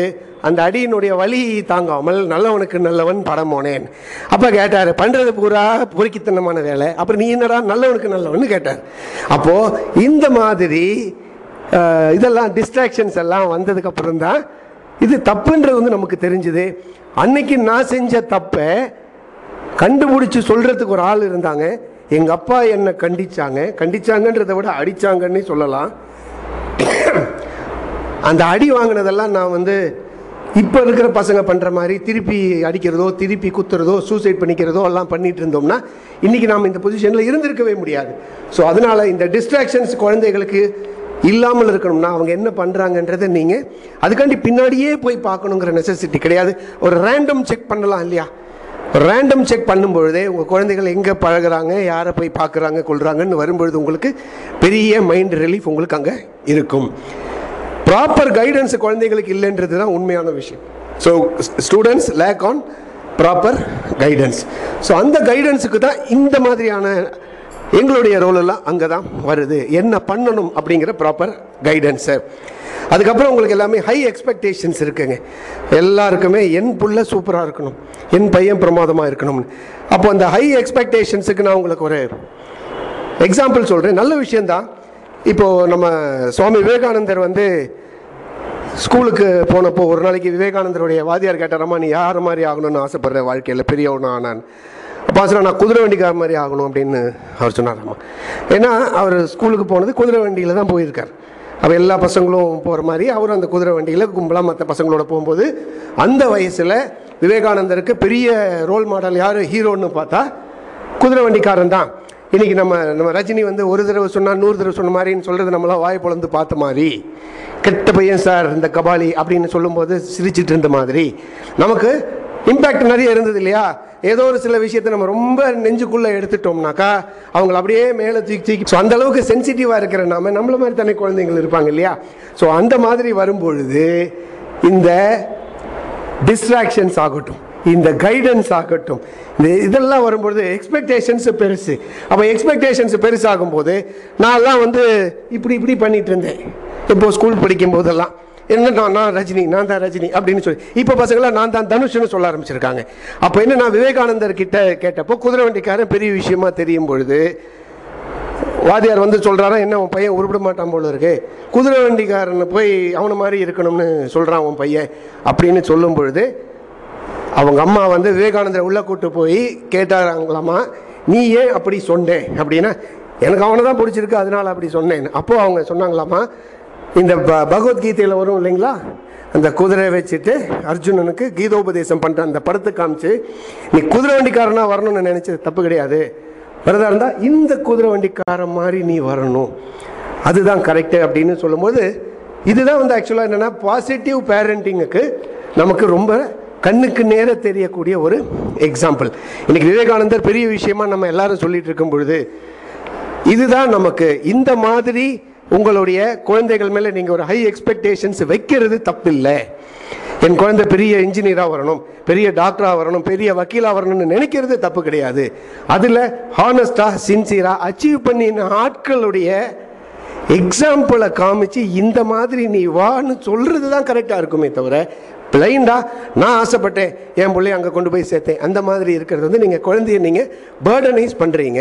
அந்த அடியினுடைய வலி தாங்காமல் நல்லவனுக்கு நல்லவன் படம் போனேன். அப்போ கேட்டார் பண்ணுறது பூரா பொறுக்கித்தனமான வேலை. அப்புறம் நீ என்னடா நல்லவனுக்கு நல்லவன் கேட்டார். அப்போது இந்த மாதிரி இதெல்லாம் டிஸ்ட்ராக்ஷன்ஸ் எல்லாம் வந்ததுக்கப்புறம் தான் இது தப்புன்றது வந்து நமக்கு தெரிஞ்சுது. அன்னைக்கு நான் செஞ்ச தப்பை கண்டுபிடிச்சி சொல்கிறதுக்கு ஒரு ஆள் இருந்தாங்க. எங்கள் அப்பா என்னை கண்டிச்சாங்க. கண்டிச்சாங்கன்றதை விட அடித்தாங்கன்னு சொல்லலாம். அந்த அடி வாங்கினதெல்லாம் நான் வந்து இப்போ இருக்கிற பசங்க பண்ணுற மாதிரி திருப்பி அடிக்கிறதோ திருப்பி குத்துறதோ சூசைட் பண்ணிக்கிறதோ எல்லாம் பண்ணிகிட்டு இருந்தோம்னா இன்றைக்கி நாம் இந்த பொசிஷனில் இருந்திருக்கவே முடியாது. ஸோ அதனால் இந்த டிஸ்ட்ராக்ஷன்ஸ் குழந்தைகளுக்கு இல்லாமல் இருக்கணும்னா அவங்க என்ன பண்ணுறாங்கன்றதை நீங்கள் அதுக்காண்டி பின்னாடியே போய் பார்க்கணுங்கிற நெசசிட்டி கிடையாது. ஒரு ரேண்டம் செக் பண்ணலாம் இல்லையா? ரேண்டம் செக் பண்ணும்பொழுதே உங்கள் குழந்தைகள் எங்கே பழகுறாங்க யாரை போய் பார்க்குறாங்க கொள்கிறாங்கன்னு வரும்பொழுது உங்களுக்கு பெரிய மைண்ட் ரிலீஃப் உங்களுக்கு அங்கே இருக்கும். ப்ராப்பர் கைடன்ஸ் குழந்தைகளுக்கு இல்லைன்றது தான் உண்மையான விஷயம். So students lack on proper guidance so அந்த கைடன்ஸுக்கு தான் இந்த மாதிரியான எங்களுடைய ரோல் எல்லாம் அங்கே தான் வருது. என்ன பண்ணணும் அப்படிங்கிற ப்ராப்பர் கைடன்ஸு அதுக்கப்புறம் உங்களுக்கு எல்லாமே ஹை எக்ஸ்பெக்டேஷன்ஸ் இருக்குங்க. எல்லாருக்குமே என் புள்ள சூப்பராக இருக்கணும். என் பையன் பிரமாதமாக இருக்கணும்னு அப்போ அந்த ஹை எக்ஸ்பெக்டேஷன்ஸுக்கு நான் உங்களுக்கு ஒரு எக்ஸாம்பிள் சொல்கிறேன் நல்ல விஷயந்தான் இப்போது நம்ம சுவாமி விவேகானந்தர் வந்து ஸ்கூலுக்கு போனப்போ ஒரு நாளைக்கு விவேகானந்தருடைய வாத்தியார் கேட்டாரம்மா நீ யார் மாதிரி ஆகணும்னு ஆசைப்படுற வாழ்க்கையில்? பெரியவனா நான். பாசனா நான் குதிரை வண்டிக்கார மாதிரி ஆகணும் அப்படின்னு அவர் சொன்னாராம்மா ஏன்னா அவர் ஸ்கூலுக்கு போனது குதிரை வண்டியில் தான் போயிருக்கார். அப்போ எல்லா பசங்களும் போகிற மாதிரி அவர் அந்த குதிரை வண்டியில் கும்பலாக மற்ற பசங்களோட போகும்போது அந்த வயசில் விவேகானந்தருக்கு பெரிய ரோல் மாடல் யார்? ஹீரோன்னு பார்த்தா குதிரை வண்டிக்காரன் தான். இன்றைக்கி நம்ம நம்ம ரஜினி வந்து ஒரு தடவை சொன்னால் நூறு தடவை சொன்ன மாதிரின்னு சொல்கிறது நம்மளாம் வாய் பொழந்து பார்த்த மாதிரி கெட்ட பையன் சார் இந்த கபாலி அப்படின்னு சொல்லும்போது சிரிச்சிட்டு இருந்த மாதிரி நமக்கு இம்பேக்ட் நிறைய இருந்தது இல்லையா? ஏதோ ஒரு சில விஷயத்தை நம்ம ரொம்ப நெஞ்சுக்குள்ளே எடுத்துட்டோம்னாக்கா அவங்கள அப்படியே மேலே தூக்கி தூக்கி ஸோ அந்தளவுக்கு சென்சிட்டிவாக இருக்கிற நாம நம்மள மாதிரி தானே குழந்தைங்கள் இருப்பாங்க இல்லையா? ஸோ அந்த மாதிரி வரும்பொழுது இந்த டிஸ்ட்ராக்ஷன்ஸ் ஆகட்டும் இந்த கைடன்ஸ் ஆகட்டும் இந்த இதெல்லாம் வரும்பொழுது எக்ஸ்பெக்டேஷன்ஸ் பெருசு. அப்போ எக்ஸ்பெக்டேஷன்ஸ் பெருசாகும் போது நான்லாம் வந்து இப்படி இப்படி பண்ணிட்டு இருந்தேன். இப்போ ஸ்கூல் படிக்கும் போதெல்லாம் என்ன நான் நான் ரஜினி நான் தான் ரஜினி அப்படின்னு சொல்லி. இப்போ பசங்களாம் நான் தான் தனுஷ்னு சொல்ல ஆரம்பிச்சிருக்காங்க. அப்போ என்ன நான் விவேகானந்தர் கிட்ட கேட்டப்போ குதிரை வண்டிக்காரன் பெரிய விஷயமா தெரியும் பொழுது வாதியார் வந்து சொல்கிறாரா என்ன உன் பையன் உருப்பிட மாட்டான் போல இருக்கு. குதிரை வண்டிக்காரனை போய் அவனை மாதிரி இருக்கணும்னு சொல்கிறான் உன் பையன் அப்படின்னு சொல்லும் பொழுது அவங்க அம்மா வந்து விவேகானந்தரை உள்ளே கூட்டு போய் கேட்டாங்களாமா நீ ஏன் அப்படி சொன்னேன் அப்படின்னா எனக்கு அவனை தான் பிடிச்சிருக்கு அதனால் அப்படி சொன்னேன் அப்போது அவங்க சொன்னாங்களாமா இந்த ப பகவத்கீதையில் வரும் இல்லைங்களா? அந்த குதிரை வச்சுட்டு அர்ஜுனனுக்கு கீதோபதேசம் பண்ணுற அந்த படத்தை காமிச்சு நீ குதிரை வண்டிக்காரனாக வரணும்னு நினச்சது தப்பு கிடையாது. வரதா இருந்தால் இந்த குதிரை வண்டிக்காரன் மாதிரி நீ வரணும். அதுதான் கரெக்டு அப்படின்னு சொல்லும்போது இதுதான் வந்து ஆக்சுவலாக என்னென்னா பாசிட்டிவ் பேரண்டிங்குக்கு நமக்கு ரொம்ப கண்ணுக்கு நேர தெரியக்கூடிய ஒரு எக்ஸாம்பிள் இன்னைக்கு விவேகானந்தர் பெரிய விஷயமா நம்ம எல்லாரும் சொல்லிட்டு இருக்கும் பொழுது இதுதான் நமக்கு இந்த மாதிரி உங்களுடைய குழந்தைகள் மேலே நீங்கள் ஒரு ஹை எக்ஸ்பெக்டேஷன்ஸ் வைக்கிறது தப்பில்லை. என் குழந்தை பெரிய இன்ஜினியராக வரணும் பெரிய டாக்டராக வரணும் பெரிய வக்கீலாக வரணும்னு நினைக்கிறது தப்பு கிடையாது. அதில் ஹானஸ்டாக சின்சியராக அச்சீவ் பண்ணின ஆட்களுடைய எக்ஸாம்பிளை காமிச்சு இந்த மாதிரி நீ வான்னு சொல்கிறது தான் கரெக்டாக இருக்குமே தவிர பிளைண்டா நான் ஆசைப்பட்டேன். என் பிள்ளைய அங்கே கொண்டு போய் சேர்த்தேன். அந்த மாதிரி இருக்கிறது வந்து நீங்கள் குழந்தைய நீங்கள் பேர்டனைஸ் பண்ணுறீங்க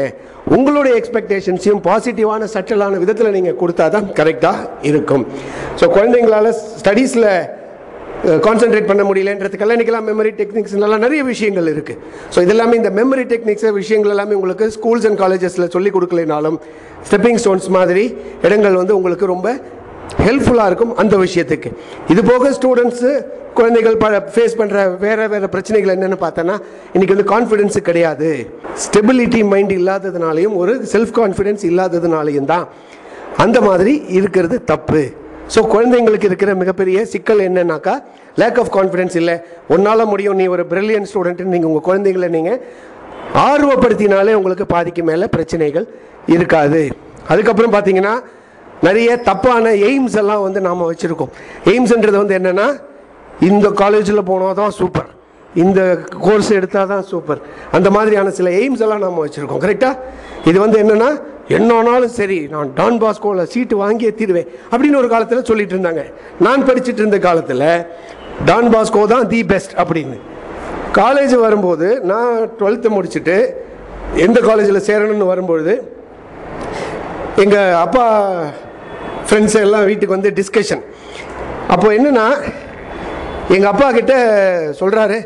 உங்களுடைய எக்ஸ்பெக்டேஷன்ஸையும் பாசிட்டிவான சட்டலான விதத்தில் நீங்கள் கொடுத்தா தான் கரெக்டாக இருக்கும். ஸோ குழந்தைங்களால ஸ்டடீஸில் கான்சென்ட்ரேட் பண்ண முடியலன்றதுக்கெல்லாம் இன்றைக்கெல்லாம் மெமரி டெக்னிக்ஸ் நிறைய விஷயங்கள் இருக்குது ஸோ இதெல்லாமே இந்த மெமரி டெக்னிக்ஸ் விஷயங்கள் எல்லாமே உங்களுக்கு ஸ்கூல்ஸ் அண்ட் காலேஜஸில் சொல்லிக் கொடுக்கலைனாலும் ஸ்டெப்பிங் ஸ்டோன்ஸ் மாதிரி இடங்கள் வந்து உங்களுக்கு ரொம்ப ஹெல்ப்ஃபுல்லாக இருக்கும் அந்த விஷயத்துக்கு. இது போக ஸ்டூடெண்ட்ஸு குழந்தைகள் ப ஃபேஸ் பண்ணுற வேறு வேறு பிரச்சனைகள் என்னென்னு பார்த்தோன்னா இன்றைக்கி வந்து கான்ஃபிடென்ஸு கிடையாது. ஸ்டெபிலிட்டி மைண்ட் இல்லாததுனாலையும் ஒரு செல்ஃப் கான்ஃபிடென்ஸ் இல்லாததுனாலையும் தான் அந்த மாதிரி இருக்கிறது தப்பு. ஸோ குழந்தைங்களுக்கு இருக்கிற மிகப்பெரிய சிக்கல் என்னன்னாக்கா லேக் ஆஃப் கான்ஃபிடென்ஸ் இல்லை. உன்னால் முடியும் நீ ஒரு பிரில்லியன்ட் ஸ்டூடெண்ட்டு நீங்கள் உங்கள் குழந்தைங்களை நீங்கள் ஆர்வப்படுத்தினாலே உங்களுக்கு பாதிக்கு மேலே பிரச்சனைகள் இருக்காது. அதுக்கப்புறம் பார்த்தீங்கன்னா நிறைய தப்பான எய்ம்ஸ் எல்லாம் வந்து நாம் வச்சுருக்கோம். எய்ம்ஸ்ன்றது வந்து என்னென்னா இந்த காலேஜில் போனால் தான் சூப்பர் இந்த கோர்ஸ் எடுத்தால் தான் சூப்பர் அந்த மாதிரியான சில எய்ம்ஸ் எல்லாம் நம்ம வச்சுருக்கோம். கரெக்டாக இது வந்து என்னென்னா என்னனாலும் சரி நான் டான் பாஸ்கோவில் சீட்டு வாங்கியே தீருவேன் அப்படின்னு ஒரு காலத்தில் சொல்லிட்டு இருந்தாங்க. நான் படிச்சுட்டு இருந்த காலத்தில் டான் பாஸ்கோ தான் தி பெஸ்ட் அப்படின்னு. காலேஜ் வரும்போது நான் டுவெல்த்து முடிச்சுட்டு எந்த காலேஜில் சேரணும்னு வரும்பொழுது எங்கள் அப்பா ஃப்ரெண்ட்ஸ் எல்லாம் வீட்டுக்கு வந்து டிஸ்கஷன் அப்போ என்னென்னா எங்கள் அப்பா கிட்ட சொல்கிறாரு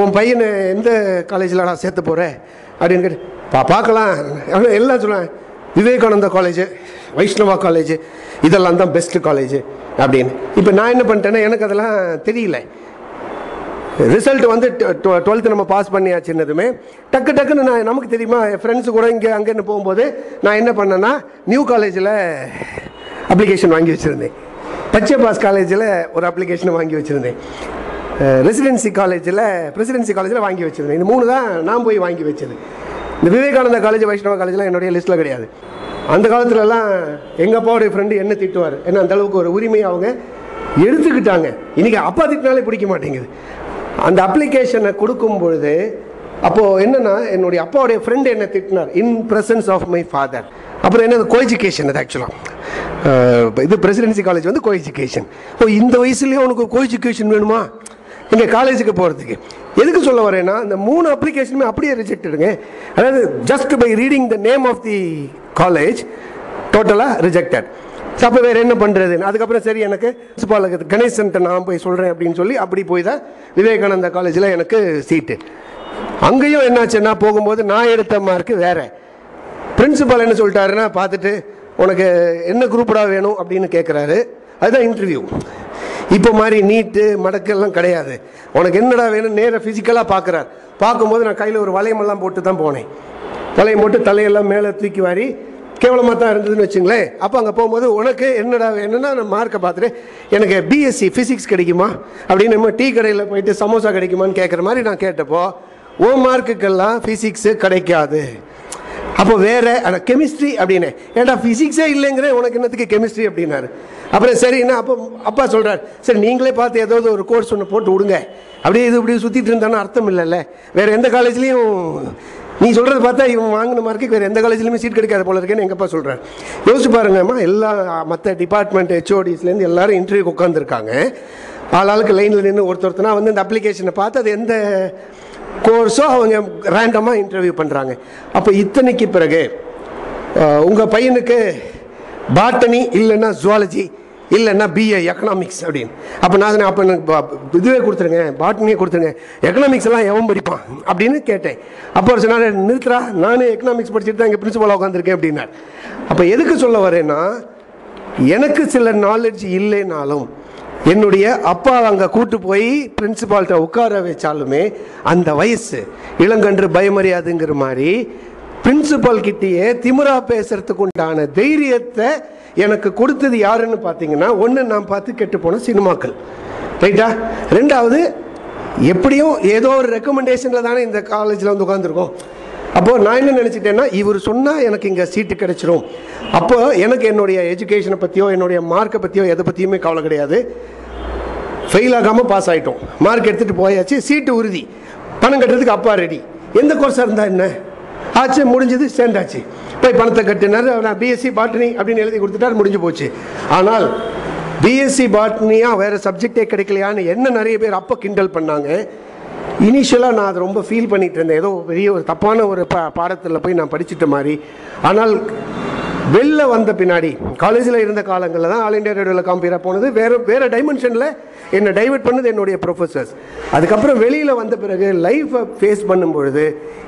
உன் பையனை எந்த காலேஜில் நான் சேர்த்து போகிறேன் அப்படின்னு கேட்டு பா பார்க்கலாம். எல்லாம் சொல்லுவேன் விவேகானந்தா காலேஜு வைஷ்ணவா காலேஜு இதெல்லாம் தான் பெஸ்ட்டு காலேஜு அப்படின்னு. இப்போ நான் என்ன பண்ணிட்டேன்னா எனக்கு அதெல்லாம் தெரியல. ரிசல்ட் வந்து டுவெல்த்து நம்ம பாஸ் பண்ணியாச்சுன்னதுமே டக்கு டக்குன்னு நான் நமக்கு தெரியுமா என் ஃப்ரெண்ட்ஸு கூட இங்கே அங்கேன்னு போகும்போது நான் என்ன பண்ணேன்னா நியூ காலேஜில் அப்ளிகேஷன் வாங்கி வச்சுருந்தேன். பச்சை பாஸ் காலேஜில் ஒரு அப்ளிகேஷனை வாங்கி வச்சுருந்தேன். ரெசிடென்சி காலேஜில் பிரசிடென்சி காலேஜில் வாங்கி வச்சுருந்தேன். இந்த மூணு தான் நான் போய் வாங்கி வச்சது. இந்த விவேகானந்தா காலேஜ் வைஷ்ணவ காலேஜ்லாம் என்னுடைய லிஸ்ட்டில் கிடையாது. அந்த காலத்துலலாம் எங்கள் அப்பாவுடைய ஃப்ரெண்டு என்ன திட்டுவார்? ஏன்னா அந்த அளவுக்கு ஒரு உரிமையை அவங்க எடுத்துக்கிட்டாங்க. இன்றைக்கி அப்பா திட்டினாலே பிடிக்க மாட்டேங்குது. அந்த அப்ளிகேஷனை கொடுக்கும் பொழுது அப்போது என்னென்னா என்னுடைய அப்பாவுடைய ஃப்ரெண்டு என்ன திட்டினார்? In presence of my father அப்புறம் என்ன கோ எஜுகேஷன் அது ஆக்சுவலாக இது பிரசிடென்சி காலேஜ் வந்து கோ எஜுகேஷன் ஓ இந்த வயசுலேயே உனக்கு கோ எஜுகேஷன் வேணுமா? இங்கே காலேஜுக்கு போகிறதுக்கு எதுக்கு சொல்ல வரேன்னா இந்த மூணு அப்ளிகேஷனுமே அப்படியே ரிஜெக்டடுங்க அதாவது just by reading the name of the college டோட்டலாக ரிஜெக்டட் அப்போ வேறு என்ன பண்ணுறது அதுக்கப்புறம் சரி எனக்கு பிரின்சிபாலுக்கு கணேசன்ட்ட நான் போய் சொல்கிறேன் அப்படின்னு சொல்லி அப்படி போய் தான் விவேகானந்தா காலேஜில் எனக்கு சீட்டு அங்கேயும் என்னாச்சுன்னா போகும்போது நான் எடுத்த மார்க்கு வேறு. பிரின்சிபால் என்ன சொல்லிட்டாருன்னா பார்த்துட்டு உனக்கு என்ன குரூப்படா வேணும் அப்படின்னு கேட்குறாரு அதுதான் இன்டர்வியூ இப்போ மாதிரி நீட்டு மடக்கெல்லாம் கிடையாது. உனக்கு என்னடா வேணும்? நேராக ஃபிசிக்கலாக பார்க்குறார் பார்க்கும்போது நான் கையில் ஒரு வளையமெல்லாம் போட்டு தான் போனேன். வளையம் போட்டு தலையெல்லாம் மேலே தூக்கி வாரி கேவலமாக தான் இருந்ததுன்னு வச்சுங்களேன். அப்போ அங்கே போகும்போது உனக்கு என்னடா வேணும்னா நான் மார்க்கை பார்த்துட்டு எனக்கு பிஎஸ்சி ஃபிசிக்ஸ் கிடைக்குமா? அப்படின்னு நம்ம டீ கடையில் போயிட்டு சமோசா கிடைக்குமான்னு கேட்குற மாதிரி நான் கேட்டப்போ ஓ மார்க்குக்கெல்லாம் ஃபிசிக்ஸு கிடைக்காது. அப்போ வேற ஆனால் கெமிஸ்ட்ரி அப்படின்னு. ஏன்டா ஃபிசிக்ஸே இல்லைங்கிறேன் உனக்கு என்னத்துக்கு கெமிஸ்ட்ரி அப்படின்னாரு. அப்புறம் சரின்னா அப்போ அப்பா சொல்கிறார் சரி நீங்களே பார்த்து ஏதாவது ஒரு கோர்ஸ் ஒன்று போட்டு விடுங்க. அப்படியே இது இப்படி சுற்றிட்டு இருந்தாலும் அர்த்தம் இல்லைல்ல. வேறு எந்த காலேஜ்லேயும் நீ சொல்கிறது பார்த்தா இவன் வாங்கின மார்க்கு வேறு எந்த காலேஜ்லையுமே சீட் கிடைக்காத போல இருக்கேன்னு எங்கள் அப்பா சொல்கிறார் யோசிச்சு பாருங்கம்மா எல்லா மற்ற டிபார்ட்மெண்ட் ஹெச்ஓடிஸ்லேருந்து எல்லாரும் இன்டர்வியூக்கு உட்காந்துருக்காங்க ஆளாளுக்கு லைனில் நின்று ஒருத்தொருத்தனா வந்து இந்த அப்ளிகேஷனை பார்த்து அது எந்த கோர்ஸோ அவங்க ரேண்டமாக இன்டர்வியூ பண்ணுறாங்க அப்போ இத்தனைக்கு பிறகு உங்கள் பையனுக்கு பாட்டனி இல்லைன்னா ஜுவாலஜி இல்லைன்னா பிஏ எக்கனாமிக்ஸ் அப்படின்னு. அப்போ நான் அப்போ எனக்கு இதுவே கொடுத்துருங்க பாட்டனியே கொடுத்துருங்க. எக்கனாமிக்ஸ் எல்லாம் எவன் படிப்பான் அப்படின்னு கேட்டேன். அப்போ ஒரு சொன்னார் நிறுத்துறா நானே எக்கனாமிக்ஸ் படிச்சுட்டு தான் இங்கே பிரின்சிபலாக உட்காந்துருக்கேன் அப்படின்னார். அப்போ எதுக்கு சொல்ல வரேன்னா எனக்கு சில நாலேஜ் இல்லைனாலும் என்னுடைய அப்பா அங்கே கூட்டு போய் பிரின்சிபால்கிட்ட உட்கார வச்சாலுமே அந்த வயசு இளங்கன்று பயமறியாதுங்கிற மாதிரி பிரின்சிபால் கிட்டேயே திமுரா பேசுறதுக்கு உண்டான தைரியத்தை எனக்கு கொடுத்தது யாருன்னு பார்த்தீங்கன்னா ஒன்று நான் பார்த்து கெட்டு போன சினிமாக்கள். ரைட்டா ரெண்டாவது எப்படியும் ஏதோ ஒரு ரெக்கமெண்டேஷனில் தானே இந்த காலேஜில் வந்து உட்காந்துருக்கோம் அப்போது நான் என்ன நினச்சிட்டேன்னா இவர் சொன்னால் எனக்கு இங்கே சீட்டு கிடைச்சிரும். அப்போ எனக்கு என்னுடைய எஜுகேஷனை பற்றியோ என்னுடைய மார்க்கை பற்றியோ எதை பற்றியுமே கவலை கிடையாது. ஃபெயில் ஆகாமல் பாஸ் ஆகிட்டோம் மார்க் எடுத்துகிட்டு போயாச்சு சீட்டு உறுதி. பணம் கட்டுறதுக்கு அப்பா ரெடி எந்த கோர்ஸாக இருந்தால் என்ன? ஆச்சு முடிஞ்சது சேர்ந்தாச்சு. போய் பணத்தை கட்டினார் நான் பிஎஸ்சி பாட்டனி அப்படின்னு எழுதி கொடுத்துட்டார் முடிஞ்சு போச்சு. ஆனால் பிஎஸ்சி பாட்னியா வேறு சப்ஜெக்டே கிடைக்கலையான்னு என்ன நிறைய பேர் அப்போ கிண்டல் பண்ணாங்க. இனிஷியலாக நான் அதை ரொம்ப ஃபீல் பண்ணிட்டு இருந்தேன். ஏதோ பெரிய ஒரு தப்பான ஒரு பா பாடத்தில் போய் நான் படிச்சுட்ட மாதிரி. ஆனால் வெளில வந்த பின்னாடி காலேஜில் இருந்த காலங்களில் தான் ஆல் இண்டியா ரேடியோவில் காம்பீராக போனது. வேறு வேறு டைமென்ஷனில் என்னை டைவெர்ட் பண்ணது என்னுடைய ப்ரொஃபஸர்ஸ் அதுக்கப்புறம் வெளியில் வந்த பிறகு லைஃப்பை ஃபேஸ் பண்ணும்பொழுது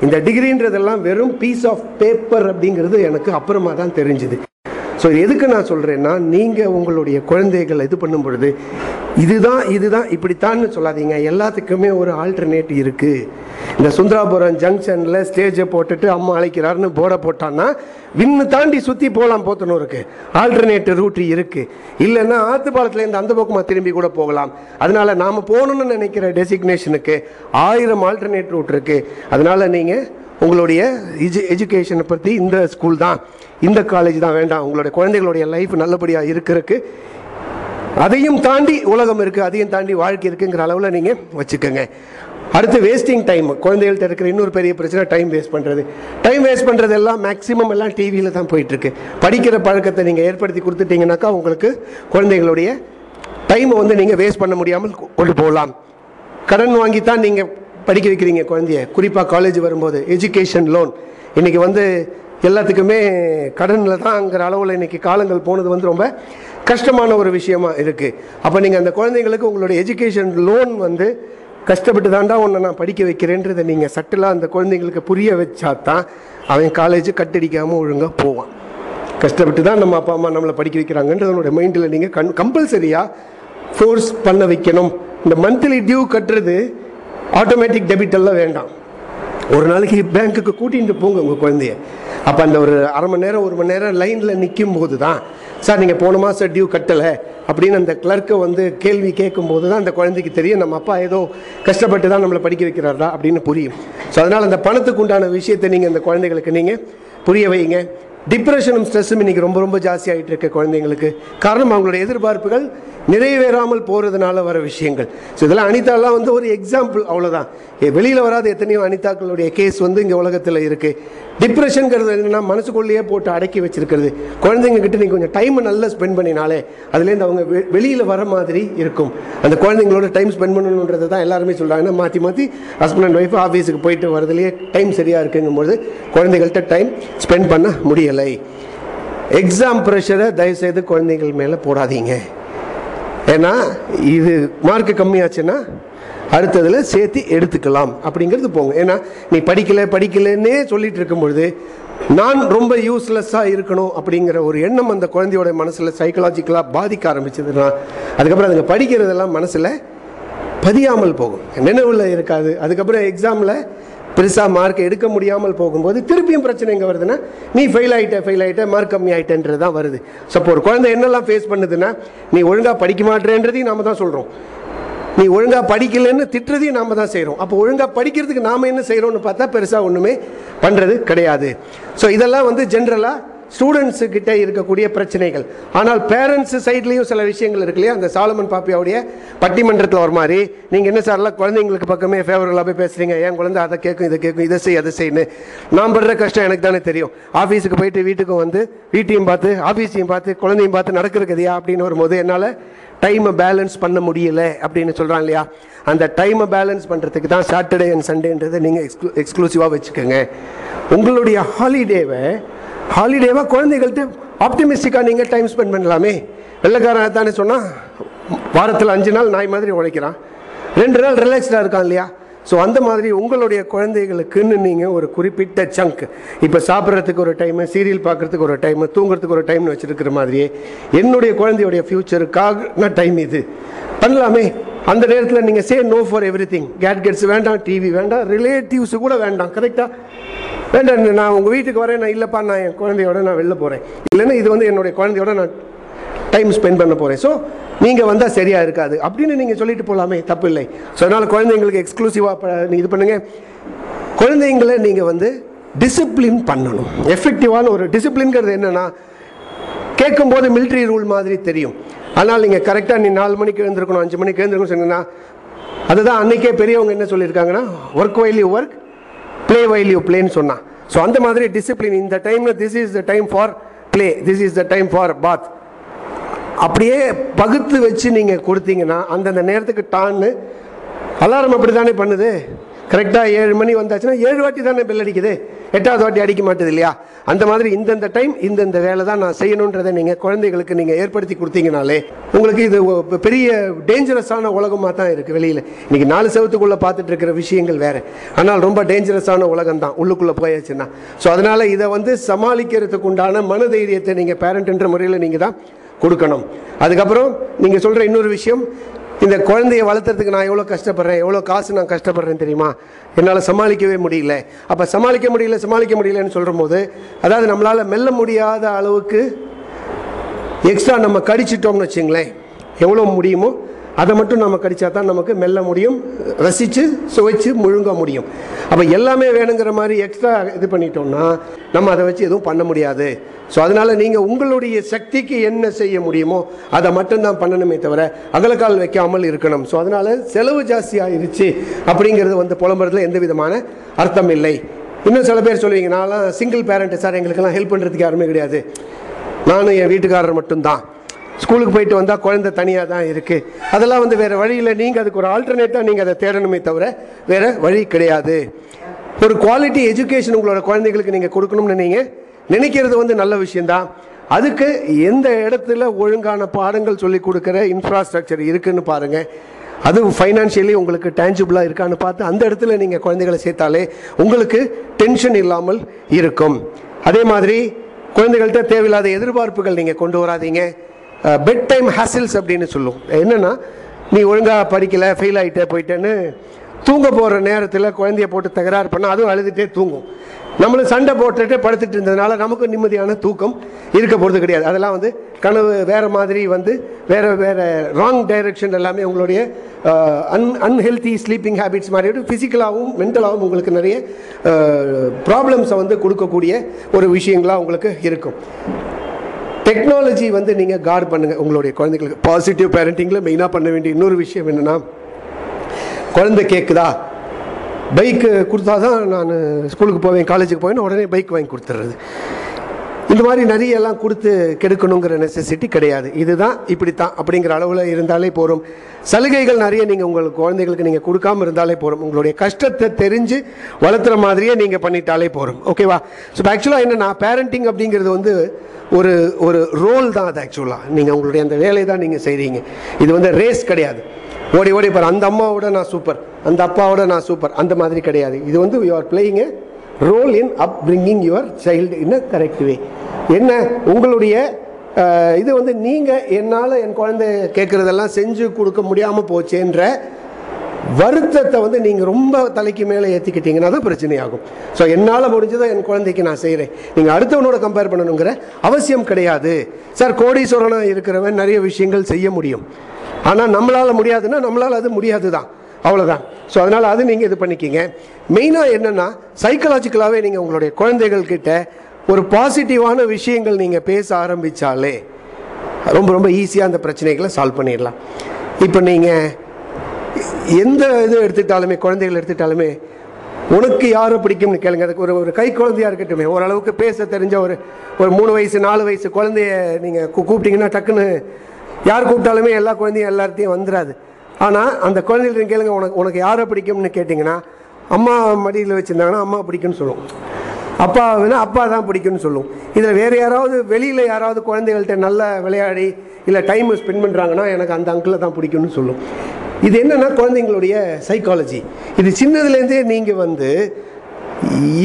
இந்த டிகிரின்றதெல்லாம் வெறும் பீஸ் ஆஃப் பேப்பர் அப்படிங்கிறது எனக்கு அப்புறமா தான் தெரிஞ்சுது. ஸோ எதுக்கு நான் சொல்கிறேன்னா நீங்கள் உங்களுடைய குழந்தைகள் இது பண்ணும் பொழுது இதுதான் இதுதான் இப்படித்தான்னு சொல்லாதீங்க. எல்லாத்துக்குமே ஒரு ஆல்டர்னேட் இருக்குது இந்த சுந்தராபுரம் ஜங்ஷனில் ஸ்டேஜை போட்டுட்டு அம்மா அழைக்கிறாருன்னு போர்டை போட்டான்னா விண்ணு தாண்டி சுற்றி போகலாம் போத்தனூருக்கு. ஆல்டர்னேட் ரூட் இருக்குது இல்லைன்னா ஆத்துப்பாலத்துலேருந்து அந்த பக்கமாக திரும்பி கூட போகலாம். அதனால் நாம் போகணுன்னு நினைக்கிற டெசிக்னேஷனுக்கு ஆயிரம் ஆல்டர்னேட் ரூட் இருக்குது அதனால் நீங்கள் உங்களுடைய எஜு எஜுகேஷனை பற்றி இந்த ஸ்கூல் தான் இந்த காலேஜ் தான் வேண்டாம். உங்களுடைய குழந்தைகளுடைய லைஃப் நல்லபடியாக இருக்கிறதுக்கு அதையும் தாண்டி உலகம் இருக்குது அதையும் தாண்டி வாழ்க்கை இருக்குங்கிற அளவில் நீங்கள் வச்சுக்கோங்க. அடுத்து வேஸ்டிங் டைம் குழந்தைகள்கிட்ட இருக்கிற இன்னொரு பெரிய பிரச்சனை டைம் வேஸ்ட் பண்ணுறது டைம் வேஸ்ட் பண்ணுறது எல்லாம் மேக்ஸிமம் எல்லாம் டிவியில் தான் போயிட்டுருக்கு. படிக்கிற பழக்கத்தை நீங்கள் ஏற்படுத்தி கொடுத்துட்டிங்கனாக்கா உங்களுக்கு குழந்தைகளுடைய டைமை வந்து நீங்கள் வேஸ்ட் பண்ண முடியாமல் கொண்டு போகலாம். கடன் வாங்கி தான் நீங்கள் படிக்க வைக்கிறீங்க குழந்தைய. குறிப்பாக காலேஜ் வரும்போது எஜுகேஷன் லோன் இன்றைக்கி வந்து எல்லாத்துக்குமே கடனில் தான்ங்கிற அளவில் இன்றைக்கி காலங்கள் போனது வந்து ரொம்ப கஷ்டமான ஒரு விஷயமா இருக்குது அப்போ நீங்கள் அந்த குழந்தைங்களுக்கு உங்களுடைய எஜுகேஷன் லோன் வந்து கஷ்டப்பட்டு தாண்டா உன்னை நான் படிக்க வைக்கிறேன்றதை நீங்கள் சட்டிலாக அந்த குழந்தைங்களுக்கு புரிய வச்சா தான் அவன் காலேஜ் கட்டடிக்காமல் ஒழுங்காக போவான். கஷ்டப்பட்டு தான் நம்ம அப்பா அம்மா நம்மளை படிக்க வைக்கிறாங்கன்றது உன்னோட மைண்டில் நீங்கள் கண் கம்பல்சரியாக ஃபோர்ஸ் பண்ண வைக்கணும். இந்த மந்த்லி டியூ கட்டுறது ஆட்டோமேட்டிக் டெபிட் எல்லாம் வேண்டாம். ஒரு நாளைக்கு பேங்க்குக்கு கூட்டிகிட்டு போங்க உங்கள் குழந்தைய. அப்போ அந்த ஒரு அரை மணி நேரம் ஒரு மணி நேரம் லைனில் நிற்கும் போது தான் சார் நீங்கள் போன மாதம் டியூ கட்டலை. அப்படின்னு அந்த கிளர்க்கை வந்து கேள்வி கேட்கும்போது தான் அந்த குழந்தைக்கு தெரியும் நம்ம அப்பா ஏதோ கஷ்டப்பட்டு தான் நம்மளை படிக்க வைக்கிறாரா? அப்படின்னு புரியும். ஸோ அதனால் அந்த பணத்துக்கு உண்டான விஷயத்தை நீங்கள் அந்த குழந்தைகளுக்கு நீங்கள் புரிய வைங்க. டிப்ரெஷனும் ஸ்ட்ரெஸ்ஸும் இன்றைக்கி ரொம்ப ரொம்ப ஜாஸ்தியாகிட்டு இருக்க குழந்தைங்களுக்கு. காரணம் அவங்களுடைய எதிர்பார்ப்புகள் நிறைவேறாமல் போகிறதுனால வர விஷயங்கள். ஸோ இதெல்லாம் அனிதாலாம் வந்து ஒரு எக்ஸாம்பிள் அவ்வளோதான் வெளியில் வராத எத்தனையோ அனிதாக்களுடைய கேஸ் வந்து இங்கே உலகத்தில் இருக்குது டிப்ரெஷனுங்கிறது என்னென்னா மனசுக்குள்ளேயே போட்டு அடக்கி வச்சிருக்கிறது. குழந்தைங்க கிட்ட நீங்கள் கொஞ்சம் டைமை நல்லா ஸ்பெண்ட் பண்ணினாலே அதுலேருந்து அவங்க வெ- வெளியில் வர மாதிரி இருக்கும். அந்த குழந்தைங்களோட டைம் ஸ்பெண்ட் பண்ணணுன்றது தான் எல்லாருமே சொல்கிறாங்க மாற்றி மாற்றி ஹஸ்பண்ட் அண்ட் ஒய்ஃப் ஆஃபீஸுக்கு போயிட்டு வரதுலேயே டைம் சரியாக இருக்குங்கும்போது குழந்தைகள்கிட்ட டைம் ஸ்பெண்ட் பண்ண முடியலை. எக்ஸாம் ப்ரெஷரை தயவுசெய்து குழந்தைகள் மேலே போடாதீங்க. ஏன்னா இது மார்க்கு கம்மியாச்சுன்னா அடுத்ததில் சேர்த்து எடுத்துக்கலாம் அப்படிங்கிறது போங்க. ஏன்னா நீ படிக்கலை படிக்கலன்னே சொல்லிட்டு இருக்கும் பொழுது நான் ரொம்ப யூஸ்லெஸ்ஸாக இருக்கணும் அப்படிங்கிற ஒரு எண்ணம் அந்த குழந்தையோட மனசில் சைக்கலாஜிக்கலாக பாதிக்க ஆரம்பிச்சதுன்னா அதுக்கப்புறம் அதுங்க படிக்கிறதெல்லாம் மனசில் பதியாமல் போகும். நினைவில் இருக்காது. அதுக்கப்புறம் எக்ஸாமில் பெருசாக மார்க் எடுக்க முடியாமல் போகும்போது திருப்பியும் பிரச்சனை எங்கே வருதுன்னா நீ ஃபெயில் ஆகிட்ட ஃபெயில் ஆகிட்ட மார்க் கம்மி ஆகிட்டன்றது தான் வருது. ஸோ இப்போ ஒரு குழந்தை என்னெல்லாம் ஃபேஸ் பண்ணுதுன்னா நீ ஒழுங்காக படிக்க மாட்டேன்றதையும் நாம தான் சொல்கிறோம் நீ ஒழுங்காக படிக்கலைன்னு திட்டுறதையும் நாம் தான் செய்கிறோம் அப்போ ஒழுங்காக படிக்கிறதுக்கு நாம் என்ன செய்கிறோம்னு பார்த்தா பெருசாக ஒன்றுமே பண்ணுறது கிடையாது. ஸோ இதெல்லாம் வந்து ஜென்ரலாக ஸ்டூடெண்ட்ஸுக்கிட்ட இருக்கக்கூடிய பிரச்சனைகள். ஆனால் பேரண்ட்ஸ் சைட்லேயும் சில விஷயங்கள் இருக்கு இல்லையா? அந்த சாலமன் பாப்பியாவுடைய பட்டிமன்றத்தில் ஒரு மாதிரி நீங்கள் என்ன சார்லாம் குழந்தைங்களுக்கு பக்கமே ஃபேவரபுளாக போய் பேசுகிறீங்க என் குழந்தை அதை கேட்கும் இதை கேட்கும் இதை செய் அதை செய்யு நான் படுற கஷ்டம் எனக்கு தானே தெரியும். ஆஃபீஸுக்கு போயிட்டு வீட்டுக்கும் வந்து வீட்டையும் பார்த்து ஆஃபீஸையும் பார்த்து குழந்தையும் பார்த்து நடக்கிற கதையா அப்படின்னு வரும்போது என்னால் டைமை பேலன்ஸ் பண்ண முடியல அப்படின்னு சொல்கிறான் இல்லையா? அந்த டைமை பேலன்ஸ் பண்ணுறதுக்கு தான் சாட்டர்டே அண்ட் சண்டேன்றதை நீங்கள் எக்ஸ்க்ளூ எக்ஸ்க்ளூசிவாக வச்சுக்கோங்க. உங்களுடைய ஹாலிடேவை ஹாலிடேவாக குழந்தைகள்கிட்ட ஆப்டிமிஸ்டிக்காக நீங்கள் டைம் ஸ்பெண்ட் பண்ணலாமே. வெள்ளைக்காரன் தானே சொன்னால் வாரத்தில் அஞ்சு நாள் நாய் மாதிரி உழைக்கிறான். ரெண்டு நாள் ரிலாக்ஸ்டாக இருக்கான் இல்லையா? ஸோ அந்த மாதிரி உங்களுடைய குழந்தைகளுக்குன்னு நீங்கள் ஒரு குறிப்பிட்ட சங்க் இப்போ சாப்பிட்றதுக்கு ஒரு டைமு சீரியல் பார்க்குறதுக்கு ஒரு டைமு தூங்குறதுக்கு ஒரு டைம்னு வச்சுருக்கிற மாதிரியே என்னுடைய குழந்தையுடைய ஃப்யூச்சருக்காக டைம் இது. பண்ணலாமே. அந்த நேரத்தில் நீங்கள் say no for everything gadgets வேண்டாம் டிவி வேண்டாம் ரிலேட்டிவ்ஸ் கூட வேண்டாம் கரெக்டாக வேண்டாம் நான் உங்கள் வீட்டுக்கு வரேன் நான் இல்லைப்பா நான் என் குழந்தையோட நான் வெளில போகிறேன் இல்லைன்னா இது வந்து என்னுடைய குழந்தையோட நான் டைம் ஸ்பெண்ட் பண்ண போகிறேன் ஸோ நீங்கள் வந்தால் சரியாக இருக்காது. அப்படின்னு நீங்கள் சொல்லிட்டு போகலாமே தப்பு இல்லை ஸோ அதனால் குழந்தைங்களுக்கு எக்ஸ்க்ளூசிவாக இது பண்ணுங்கள் குழந்தைங்களை நீங்கள் வந்து டிசிப்ளின் பண்ணணும். எஃபெக்டிவான ஒரு டிசிப்ளின்கிறது என்னென்னா கேட்கும்போது மிலிட்ரி ரூல் மாதிரி தெரியும். ஆனால் நீங்கள் கரெக்டாக நீ நாலு மணிக்கு எழுந்திருக்கணும் அஞ்சு மணிக்கு எழுந்திருக்கணும் சொன்னீங்கன்னா அதுதான் அன்றைக்கே பெரியவங்க என்ன சொல்லியிருக்காங்கன்னா work while you work play while you ப்ளேன்னு சொன்னான் ஸோ அந்த மாதிரி டிசிப்ளின் இந்த டைமில் this is the time for play this is the time for bath அப்படியே பகுத்து வச்சு நீங்கள் கொடுத்தீங்கன்னா அந்தந்த நேரத்துக்கு டான்னு அலாரம் அப்படி தானே பண்ணுது கரெக்டாக ஏழு மணி வந்தாச்சுன்னா ஏழு வாட்டி தானே பெல் அடிக்குது? எட்டாவது வாட்டி அடிக்க மாட்டுது இல்லையா? அந்த மாதிரி இந்தந்த டைம் இந்தந்த வேலை தான் நான் செய்யணுன்றதை நீங்கள் குழந்தைகளுக்கு நீங்கள் ஏற்படுத்தி கொடுத்தீங்கனாலே உங்களுக்கு இது பெரிய டேஞ்சரஸான உலகமாக தான் இருக்குது வெளியில். இன்றைக்கி நாலு செவத்துக்குள்ளே பார்த்துட்டு இருக்கிற விஷயங்கள் வேறு. ஆனால் ரொம்ப டேஞ்சரஸான உலகம் தான் உள்ளுக்குள்ளே போயாச்சுன்னா. ஸோ அதனால் இதை வந்து சமாளிக்கிறதுக்கு உண்டான மனதைரியத்தை நீங்கள் பேரண்ட்ன்ற முறையில் நீங்கள் தான் கொடுக்கணும். அதுக்கப்புறம் நீங்கள் சொல்கிற இன்னொரு விஷயம் இந்த குழந்தைய வளர்த்துறதுக்கு நான் எவ்வளோ கஷ்டப்படுறேன் எவ்வளோ காசு நான் கஷ்டப்படுறேன் தெரியுமா? என்னால் சமாளிக்கவே முடியல. அப்போ சமாளிக்க முடியல சமாளிக்க முடியலன்னு சொல்கிற போது அதாவது நம்மளால் மெல்ல முடியாத அளவுக்கு எக்ஸ்ட்ரா நம்ம கடிச்சிட்டோம்னு வச்சுங்களேன் எவ்வளோ முடியுமோ அதை மட்டும் நம்ம கடிச்சா தான் நமக்கு மெல்ல முடியும் ரசித்து சுவைச்சு முழுங்க முடியும். அப்போ எல்லாமே வேணுங்கிற மாதிரி எக்ஸ்ட்ரா இது பண்ணிட்டோம்னா நம்ம அதை வச்சு எதுவும் பண்ண முடியாது. ஸோ அதனால் நீங்கள் உங்களுடைய சக்திக்கு என்ன செய்ய முடியுமோ அதை மட்டும்தான் பண்ணணுமே தவிர அகலக்கால் வைக்காமல் இருக்கணும். ஸோ அதனால் செலவு ஜாஸ்தி ஆயிருச்சு அப்படிங்கிறது வந்து புலம்புறதுல எந்த விதமான அர்த்தம் இல்லை. இன்னும் சில பேர் சொல்லுவீங்க நான்லாம் சிங்கிள் பேரண்ட்டு சார் எங்களுக்கெல்லாம் ஹெல்ப் பண்ணுறதுக்கு யாருமே கிடையாது. நானும் என் வீட்டுக்காரர் மட்டும்தான். ஸ்கூலுக்கு போயிட்டு வந்தால் குழந்தை தனியாக தான் இருக்குது அதெல்லாம் வந்து வேறு வழியில் நீங்கள் அதுக்கு ஒரு ஆல்டர்னேட்டாக நீங்கள் அதை தேடணுமே தவிர வேறு வழி கிடையாது. ஒரு குவாலிட்டி எஜுகேஷன் உங்களோட குழந்தைகளுக்கு நீங்கள் கொடுக்கணும்னு நீங்கள் நினைக்கிறது வந்து நல்ல விஷயந்தான் அதுக்கு எந்த இடத்துல ஒழுங்கான பாடங்கள் சொல்லி கொடுக்குற இன்ஃப்ராஸ்ட்ரக்சர் இருக்குன்னு பாருங்கள் அது ஃபைனான்ஷியலி உங்களுக்கு டேஞ்சிபிளாக இருக்கான்னு பார்த்து அந்த இடத்துல நீங்கள் குழந்தைகளை சேர்த்தாலே உங்களுக்கு டென்ஷன் இல்லாமல் இருக்கும். அதே மாதிரி குழந்தைகள்கிட்ட தேவையில்லாத எதிர்பார்ப்புகள் நீங்கள் கொண்டு வராதீங்க. பெட் டைம் ஹாசில்ஸ் அப்படின்னு சொல்லும் என்னென்னா நீ ஒழுங்காக படிக்கலை ஃபெயில் ஆகிட்டே போயிட்டேன்னு தூங்க போகிற நேரத்தில் குழந்தைய போட்டு தகராறு பண்ணால் அதுவும் அழுதுகிட்டே தூங்கும். நம்மளும் சண்டை போட்டுட்டு படுத்துட்டு இருந்ததுனால நமக்கு நிம்மதியான தூக்கம் இருக்க போகிறது கிடையாது. அதெல்லாம் வந்து கனவு வேறு மாதிரி வந்து வேறு வேறு ராங் டைரக்ஷன் எல்லாமே உங்களுடைய அன் அன்ஹெல்த்தி ஸ்லீப்பிங் ஹேபிட்ஸ் மாதிரி ஃபிசிக்கலாகவும் மென்டலாகவும் உங்களுக்கு நிறைய ப்ராப்ளம்ஸை வந்து கொடுக்கக்கூடிய ஒரு விஷயங்களாக உங்களுக்கு இருக்கும். டெக்னாலஜி வந்து நீங்கள் கார்ட் பண்ணுங்கள் உங்களுடைய குழந்தைகளுக்கு. பாசிட்டிவ் பேரண்டிங்கில் மெயினாக பண்ண வேண்டிய இன்னொரு விஷயம் என்னென்னா குழந்தை கேட்குதா பைக்கு கொடுத்தா தான் நான் ஸ்கூலுக்கு போவேன் காலேஜுக்கு போவேன் உடனே பைக் வாங்கி கொடுத்துட்றது இந்த மாதிரி நிறைய எல்லாம் கொடுத்து கெடுக்கணுங்கிற நெசசிட்டி கிடையாது. இதுதான் இப்படித்தான் அப்படிங்கிற அளவில் இருந்தாலே போகிறோம் சலுகைகள் நிறைய நீங்கள் உங்கள் குழந்தைகளுக்கு நீங்கள் கொடுக்காம இருந்தாலே போகிறோம் உங்களுடைய கஷ்டத்தை தெரிஞ்சு வளர்த்துற மாதிரியே நீங்கள் பண்ணிட்டாலே போகிறோம் ஓகேவா ஸோ ஆக்சுவலாக என்னென்னா பேரண்டிங் அப்படிங்கிறது வந்து ஒரு ஒரு ரோல் தான் அது ஆக்சுவலாக நீங்கள் உங்களுடைய அந்த வேலையை தான் நீங்கள் செய்கிறீங்க இது வந்து ரேஸ் கிடையாது. ஓடி ஓடி பாரு. அந்த அம்மாவோட நான் சூப்பர் அந்த அப்பாவோட நான் சூப்பர் அந்த மாதிரி கிடையாது. இது வந்து you are playing role in upbringing your child in a correct way என்ன? உங்களுடைய இது வந்து நீங்கள் என்னால் என் குழந்தை கேட்குறதெல்லாம் செஞ்சு கொடுக்க முடியாமல் போச்சேன்ற வருத்தத்தை வந்து நீங்கள் ரொம்ப தலைக்கு மேலே ஏற்றிக்கிட்டீங்கன்னா தான் பிரச்சனையாகும். ஸோ என்னால் முடிஞ்சதை என் குழந்தைக்கு நான் செய்கிறேன் நீங்கள் அடுத்தவனோட கம்பேர் பண்ணணுங்கிற அவசியம் கிடையாது. சார் கோடீஸ்வரனாக இருக்கிறவன் நிறைய விஷயங்கள் செய்ய முடியும். ஆனால் நம்மளால் முடியாதுன்னா நம்மளால் அது முடியாது தான் அவ்வளோதான் ஸோ அதனால் அது நீங்கள் இது பண்ணிக்கிங்க. மெயினாக என்னென்னா சைக்கலாஜிக்கலாகவே நீங்கள் உங்களுடைய குழந்தைகள்கிட்ட ஒரு பாசிட்டிவான விஷயங்கள் நீங்கள் பேச ஆரம்பித்தாலே ரொம்ப ரொம்ப ஈஸியாக அந்த பிரச்சனைகளை சால்வ் பண்ணிடலாம். இப்போ நீங்கள் எந்த இது எடுத்துட்டாலுமே குழந்தைகள் எடுத்துட்டாலுமே உனக்கு யாரை பிடிக்கும்னு கேளுங்க. அதுக்கு ஒரு ஒரு கை குழந்தையாக இருக்கட்டுமே. ஓரளவுக்கு பேச தெரிஞ்ச ஒரு ஒரு மூணு வயசு நாலு வயசு குழந்தைய நீங்கள் கூப்பிட்டீங்கன்னா டக்குன்னு யார் கூப்பிட்டாலுமே எல்லா குழந்தையும் எல்லார்ட்டையும் வந்துடாது ஆனால் அந்த குழந்தைகிட்ட கேளுங்க உனக்கு உனக்கு யாரை பிடிக்கும்னு கேட்டிங்கன்னா அம்மா மடியில் வச்சுருந்தாங்கன்னா அம்மா பிடிக்கும்னு சொல்லும் அப்பா வேணா அப்பா தான் பிடிக்கும்னு சொல்லும் இதில் வேறு யாராவது வெளியில் யாராவது குழந்தைகள்கிட்ட நல்லா விளையாடி இல்லை டைம் ஸ்பெண்ட் பண்ணுறாங்கன்னா எனக்கு அந்த அங்கிளை தான் பிடிக்கும்னு சொல்லும் இது என்னன்னா குழந்தைங்களுடைய சைக்காலஜி இது சின்னதுலேருந்தே நீங்கள் வந்து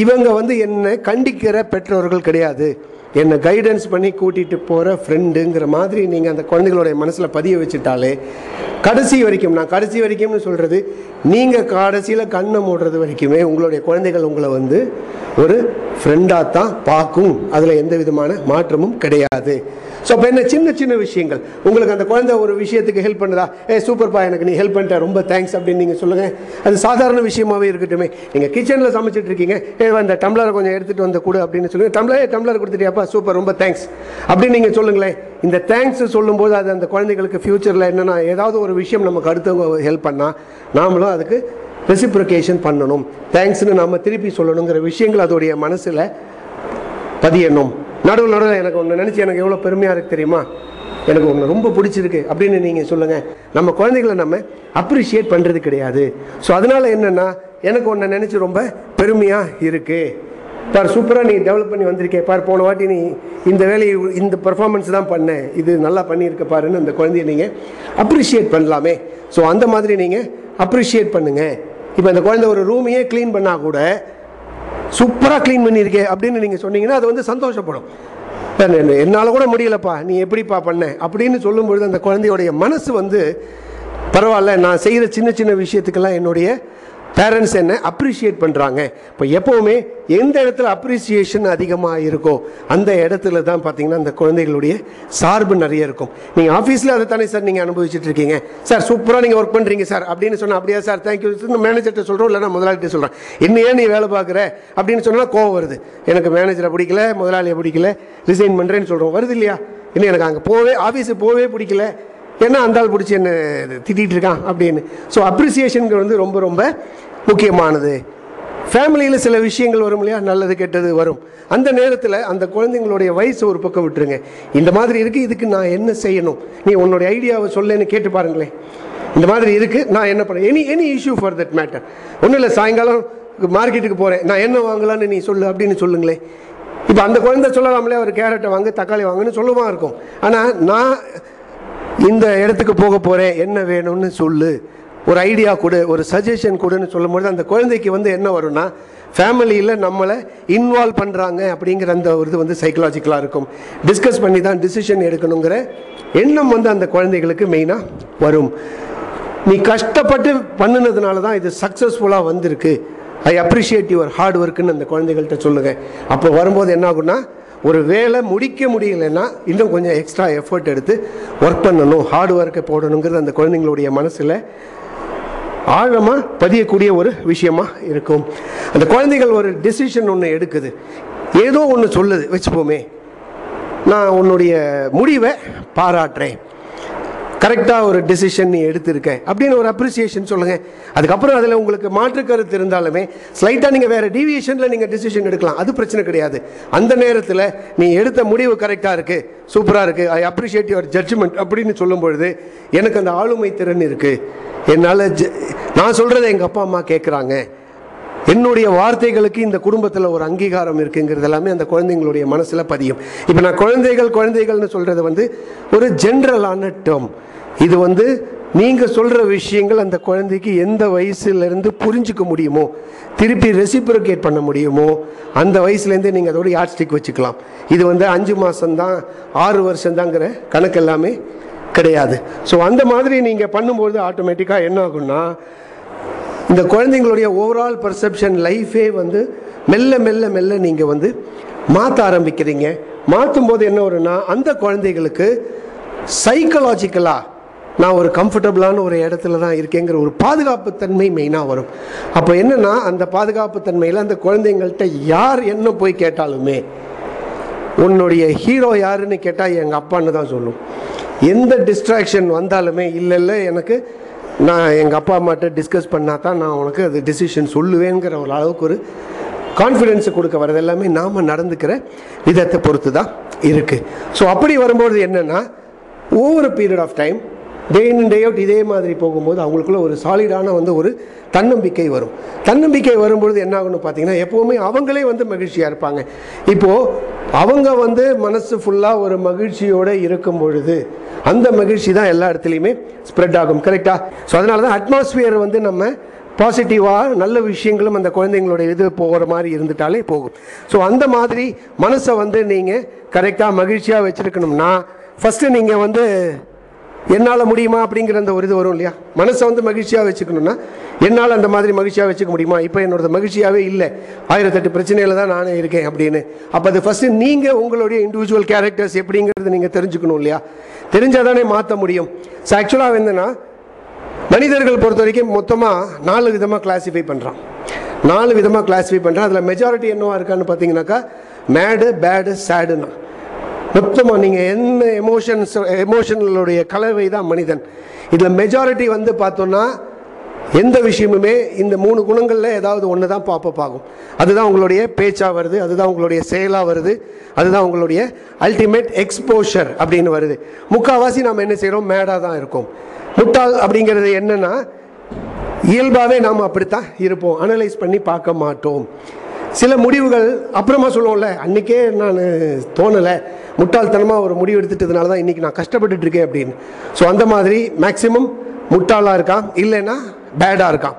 இவங்க வந்து என்னை கண்டிக்கிற பெற்றோர்கள் கிடையாது. என்னை கைடன்ஸ் பண்ணி கூட்டிகிட்டு போகிற ஃப்ரெண்டுங்கிற மாதிரி நீங்கள் அந்த குழந்தைகளுடைய மனசில் பதிய வச்சுட்டாலே கடைசி வரைக்கும் நான் கடைசி வரைக்கும்னு சொல்கிறது நீங்கள் கடைசியில் கண்ணை மூடுறது வரைக்குமே உங்களுடைய குழந்தைகள் உங்களை வந்து ஒரு ஃப்ரெண்டாக தான் பார்க்கும். அதில் எந்த விதமான மாற்றமும் கிடையாது. ஸோ அப்போ என்ன சின்ன சின்ன விஷயங்கள். உங்களுக்கு அந்த குழந்தை ஒரு விஷயத்துக்கு ஹெல்ப் பண்ணுதா? ஏ சூப்பர்ப்பா எனக்கு நீ ஹெல்ப் பண்ணிட்ட ரொம்ப தேங்க்ஸ் அப்படின்னு நீங்கள் சொல்லுங்கள் அது சாதாரண விஷயமாவே இருக்கட்டுமே. நீங்கள் கிச்சனில் சமைச்சிட்டு இருக்கீங்க. ஏ அந்த டம்ளரை கொஞ்சம் எடுத்துகிட்டு வந்து கொடு அப்படின்னு சொல்லுங்கள் டம்ளர் டம்ளர் கொடுத்துட்டியாப்பா சூப்பர் ரொம்ப தேங்க்ஸ் அப்படின்னு நீங்கள் சொல்லுங்களேன். இந்த தேங்க்ஸ் சொல்லும்போது அது அந்த குழந்தைகளுக்கு ஃப்யூச்சரில் என்னென்னா ஏதாவது ஒரு விஷயம் நமக்கு அடுத்தவங்க ஹெல்ப் பண்ணால் நாமளும் அதுக்கு ரெசிப்ரிகேஷன் பண்ணணும். தேங்க்ஸ்னு நம்ம திருப்பி சொல்லணுங்கிற விஷயங்கள் அதோடைய மனசில் பதியணும். நடுவில் நடுவில் எனக்கு ஒன்று நினச்சி எனக்கு எவ்வளோ பெருமையாக இருக்குது தெரியுமா? எனக்கு ஒன்று ரொம்ப பிடிச்சிருக்கு அப்படின்னு நீங்கள் சொல்லுங்கள் நம்ம குழந்தைகளை நம்ம அப்ரிஷியேட் பண்ணுறது கிடையாது. ஸோ அதனால் என்னென்னா எனக்கு ஒன்று நினச்சி ரொம்ப பெருமையாக இருக்குது பார் சூப்பராக நீ டெவலப் பண்ணி வந்திருக்கே. பார் போன வாட்டி நீ இந்த வேலையை இந்த பர்ஃபார்மன்ஸ் தான் பண்ண. இது நல்லா பண்ணியிருக்க பாருன்னு அந்த குழந்தைய நீங்கள் அப்ரிஷியேட் பண்ணலாமே. ஸோ அந்த மாதிரி நீங்கள் அப்ரிஷியேட் பண்ணுங்கள் இப்போ அந்த குழந்தை ஒரு ரூமையே க்ளீன் பண்ணால் கூட சூப்பராக க்ளீன் பண்ணியிருக்கே அப்படின்னு நீங்கள் சொன்னீங்கன்னா அது வந்து சந்தோஷப்படும். என்னால் கூட முடியலப்பா. நீ எப்படிப்பா பண்ண? அப்படின்னு சொல்லும்பொழுது அந்த குழந்தையோடைய மனசு வந்து பரவாயில்ல நான் செய்கிற சின்ன சின்ன விஷயத்துக்கெல்லாம் என்னுடைய பேரண்ட்ஸ் என்ன அப்ரிஷியேட் பண்ணுறாங்க இப்போ எப்போவுமே எந்த இடத்துல அப்ரிசியேஷன் அதிகமாக இருக்கோ அந்த இடத்துல தான் பார்த்தீங்கன்னா அந்த குழந்தைகளுடைய சார்பு நிறைய இருக்கும். நீங்கள் ஆஃபீஸில் அதை தானே சார் நீங்கள் அனுபவிச்சுட்டு இருக்கீங்க. சார் சூப்பராக நீங்கள் ஒர்க் பண்ணுறீங்க சார் அப்படின்னு சொன்னால் அப்படியா சார்? தேங்க்யூ மேனேஜர்கிட்ட சொல்கிறோம் இல்லைனா முதலாளிகிட்ட சொல்கிறேன் என்ன ஏன் நீ வேலை பார்க்குற? அப்படின்னு சொன்னால் கோவம் வருது. எனக்கு மேனேஜரை பிடிக்கல முதலாளியை பிடிக்கல ரிசைன் பண்ணுறேன்னு சொல்கிறோம் வருது இல்லையா? இன்னும் எனக்கு அங்கே போவே ஆஃபீஸுக்கு போவே பிடிக்கல. ஏன்னா அந்தாள் பிடிச்சி என்ன திட்டிகிட்டு இருக்கான் அப்படின்னு. ஸோ அப்ரிசியேஷனுக்கு வந்து ரொம்ப ரொம்ப முக்கியமானது. ஃபேமிலியில் சில விஷயங்கள் வரும் இல்லையா? நல்லது கெட்டது வரும். அந்த நேரத்தில் அந்த குழந்தைங்களுடைய வயசு ஒரு பக்கம் விட்டுருங்க. இந்த மாதிரி இருக்குது இதுக்கு நான் என்ன செய்யணும்? நீ உன்னுடைய ஐடியாவை சொல்லேன்னு கேட்டு பாருங்களேன். இந்த மாதிரி இருக்குது நான் என்ன பண்ண? Any any issue for that matter ஒன்றும் இல்லை சாயங்காலம் மார்க்கெட்டுக்கு போகிறேன் நான் என்ன வாங்கலான்னு நீ சொல்லு அப்படின்னு சொல்லுங்களேன். இப்போ அந்த குழந்தை சொல்லலாமலே ஒரு கேரட்டை வாங்க தக்காளி வாங்குன்னு சொல்லுமா இருக்கும். ஆனால் நான் இந்த இடத்துக்கு போக போகிறேன் என்ன வேணும்னு சொல்லு. ஒரு ஐடியா கொடு ஒரு சஜஷன் கொடுன்னு சொல்லும்போது அந்த குழந்தைக்கு வந்து என்ன வரும்னா ஃபேமிலியில் நம்மளை இன்வால்வ் பண்ணுறாங்க அப்படிங்கிற அந்த ஒரு இது வந்து சைக்கலாஜிக்கலாக இருக்கும். டிஸ்கஸ் பண்ணி தான் டிசிஷன் எடுக்கணுங்கிற எண்ணம் வந்து அந்த குழந்தைகளுக்கு மெயினாக வரும். நீ கஷ்டப்பட்டு பண்ணினதுனால தான் இது சக்ஸஸ்ஃபுல்லாக வந்திருக்கு. ஐ அப்ரிஷியேட் யுவர் ஹார்ட் ஒர்க்குன்னு அந்த குழந்தைகள்கிட்ட சொல்லுங்கள் அப்போ வரும்போது என்ன ஆகுன்னா ஒரு வேலை முடிக்க முடியலைன்னா இன்னும் கொஞ்சம் எக்ஸ்ட்ரா எஃபர்ட் எடுத்து ஒர்க் பண்ணணும் ஹார்ட் ஒர்க்கை போடணுங்கிறது அந்த குழந்தைங்களுடைய மனசில் ஆழமாக பதியக்கூடிய ஒரு விஷயமாக இருக்கும். அந்த குழந்தைகள் ஒரு டெசிஷன் ஒன்று எடுக்குது. ஏதோ ஒன்று சொல்லுது வச்சுப்போமே. நான் உன்னுடைய முடிவை பாராட்டுறேன். கரெக்டாக ஒரு டெசிஷன் நீ எடுத்திருக்கேன் அப்படின்னு ஒரு அப்ரிசியேஷன் சொல்லுங்கள் அதுக்கப்புறம் அதில் உங்களுக்கு மாற்று கருத்து இருந்தாலுமே ஸ்லைட்டாக நீங்கள் வேறு டிவியேஷனில் நீங்கள் டெசிஷன் எடுக்கலாம். அது பிரச்சனை கிடையாது. அந்த நேரத்தில் நீ எடுத்த முடிவு கரெக்டாக இருக்குது சூப்பராக இருக்குது ஐ அப்ரிஷியேட் யுவர் ஜட்ஜ்மெண்ட் அப்படின்னு சொல்லும்பொழுது எனக்கு அந்த ஆளுமை திறன் இருக்குது என்னால் ஜ நான் சொல்கிறத எங்கள் அப்பா அம்மா கேட்குறாங்க என்னுடைய வார்த்தைகளுக்கு இந்த குடும்பத்தில் ஒரு அங்கீகாரம் இருக்குங்கிறது எல்லாமே அந்த குழந்தைங்களுடைய மனசில் பதியும். இப்போ நான் குழந்தைகள் குழந்தைகள்னு சொல்கிறது வந்து ஒரு ஜென்ரலான டேர்ம் இது வந்து நீங்கள் சொல்கிற விஷயங்கள் அந்த குழந்தைக்கு எந்த வயசுலேருந்து புரிஞ்சிக்க முடியுமோ திருப்பி ரெசிப்ரிகேட் பண்ண முடியுமோ அந்த வயசுலேருந்தே நீங்கள் அதோட யாட் ஸ்டிக் வச்சுக்கலாம். இது வந்து அஞ்சு மாதம்தான் ஆறு வருஷம்தாங்கிற கணக்கு எல்லாமே கிடையாது. ஸோ அந்த மாதிரி நீங்கள் பண்ணும்போது ஆட்டோமேட்டிக்காக என்ன ஆகும்னா இந்த குழந்தைங்களுடைய ஓவரால் பர்செப்ஷன் லைஃபே வந்து மெல்ல மெல்ல மெல்ல நீங்கள் வந்து மாற்ற ஆரம்பிக்கிறீங்க. மாற்றும் போது என்ன வரும்னா அந்த குழந்தைகளுக்கு சைக்கலாஜிக்கலாக நான் ஒரு கம்ஃபர்டபுளான ஒரு இடத்துல தான் இருக்கேங்கிற ஒரு பாதுகாப்பு தன்மை மெயினாக வரும். அப்போ என்னென்னா அந்த பாதுகாப்பு தன்மையில் அந்த குழந்தைங்கள்ட்ட யார் என்ன போய் கேட்டாலுமே உன்னுடைய ஹீரோ யாருன்னு கேட்டால் எங்கள் அப்பான்னு தான் சொல்லும். எந்த டிஸ்ட்ராக்ஷன் வந்தாலுமே இல்லை இல்லை எனக்கு நான் எங்கள் அப்பா அம்மாட்ட டிஸ்கஸ் பண்ணால் தான் நான் உனக்கு அது டிசிஷன் சொல்லுவேங்கிற ஒரு அளவுக்கு ஒரு கான்ஃபிடென்ஸை கொடுக்க வரது எல்லாமே நாம் நடந்துக்கிற விதத்தை பொறுத்து தான் இருக்குது ஸோ அப்படி வரும்போது என்னென்னா over period of time day in day out இதே மாதிரி போகும்போது அவங்களுக்குள்ள ஒரு சாலிடான வந்து ஒரு தன்னம்பிக்கை வரும். தன்னம்பிக்கை வரும்பொழுது என்ன ஆகும்னு பார்த்தீங்கன்னா எப்போவுமே அவங்களே வந்து மகிழ்ச்சியாக இருப்பாங்க. இப்போது அவங்க வந்து மனசு ஃபுல்லாக ஒரு மகிழ்ச்சியோடு இருக்கும் பொழுது அந்த மகிழ்ச்சி தான் எல்லா இடத்துலையுமே ஸ்ப்ரெட் ஆகும். கரெக்டாக ஸோ அதனால தான் அட்மாஸ்பியர் வந்து நம்ம பாசிட்டிவாக நல்ல விஷயங்களும் அந்த குழந்தைங்களோட இது போகிற மாதிரி இருந்துட்டாலே போகும். ஸோ அந்த மாதிரி மனசை வந்து நீங்கள் கரெக்டாக மகிழ்ச்சியாக வச்சுருக்கணும்னா ஃபஸ்ட்டு நீங்கள் வந்து என்னால் முடியுமா அப்படிங்கிற அந்த ஒரு இது வரும் இல்லையா? மனசை வந்து மகிழ்ச்சியாக வச்சுக்கணும்னா என்னால் அந்த மாதிரி மகிழ்ச்சியாக வச்சுக்க முடியுமா? இப்போ என்னோட மகிழ்ச்சியாகவே இல்லை. ஆயிரத்தெட்டு பிரச்சனையில் தான் நானே இருக்கேன் அப்படின்னு. அப்போ அது ஃபஸ்ட்டு நீங்கள் உங்களுடைய இண்டிவிஜுவல் கேரக்டர்ஸ் எப்படிங்கிறது நீங்கள் தெரிஞ்சுக்கணும் இல்லையா? தெரிஞ்சால் தானே மாற்ற முடியும் ஸோ ஆக்சுவலாக என்னென்னா மனிதர்கள் பொறுத்த வரைக்கும் மொத்தமாக நாலு விதமாக கிளாஸிஃபை பண்ணுறான் நாலு விதமாக கிளாஸிஃபை பண்ணுறான் அதில் மெஜாரிட்டி என்னவாக இருக்கான்னு பார்த்தீங்கன்னாக்கா மேடு பேடு சேடுன்னா மொத்தமாக நீங்கள் என்ன எமோஷன்ஸ் எமோஷனலுடைய கலவை தான் மனிதன். இதில் மெஜாரிட்டி வந்து பார்த்தோன்னா எந்த விஷயமுமே இந்த மூணு குணங்களில் ஏதாவது ஒன்று தான் பாப்பப் ஆகும். அதுதான் உங்களுடைய பேச்சாக வருது அதுதான் உங்களுடைய செயலாக வருது அதுதான் உங்களுடைய அல்டிமேட் எக்ஸ்போஷர் அப்படின்னு வருது. முக்கால்வாசி நாம் என்ன செய்கிறோம் மேடாக தான் இருக்கோம். முட்டாள் அப்படிங்கிறது என்னென்னா இயல்பாகவே நாம் அப்படித்தான் இருப்போம். அனலைஸ் பண்ணி பார்க்க மாட்டோம். சில முடிவுகள் அப்புறமா சொல்லுவோம்ல. அன்றைக்கே நான் தோணலை. முட்டாள்தனமாக ஒரு முடிவு எடுத்துட்டதுனால தான் இன்றைக்கி நான் கஷ்டப்பட்டுட்டு இருக்கேன் அப்படின்னு. ஸோ அந்த மாதிரி மேக்ஸிமம் முட்டாளாக இருக்கான் இல்லைன்னா பேடாக இருக்கான்.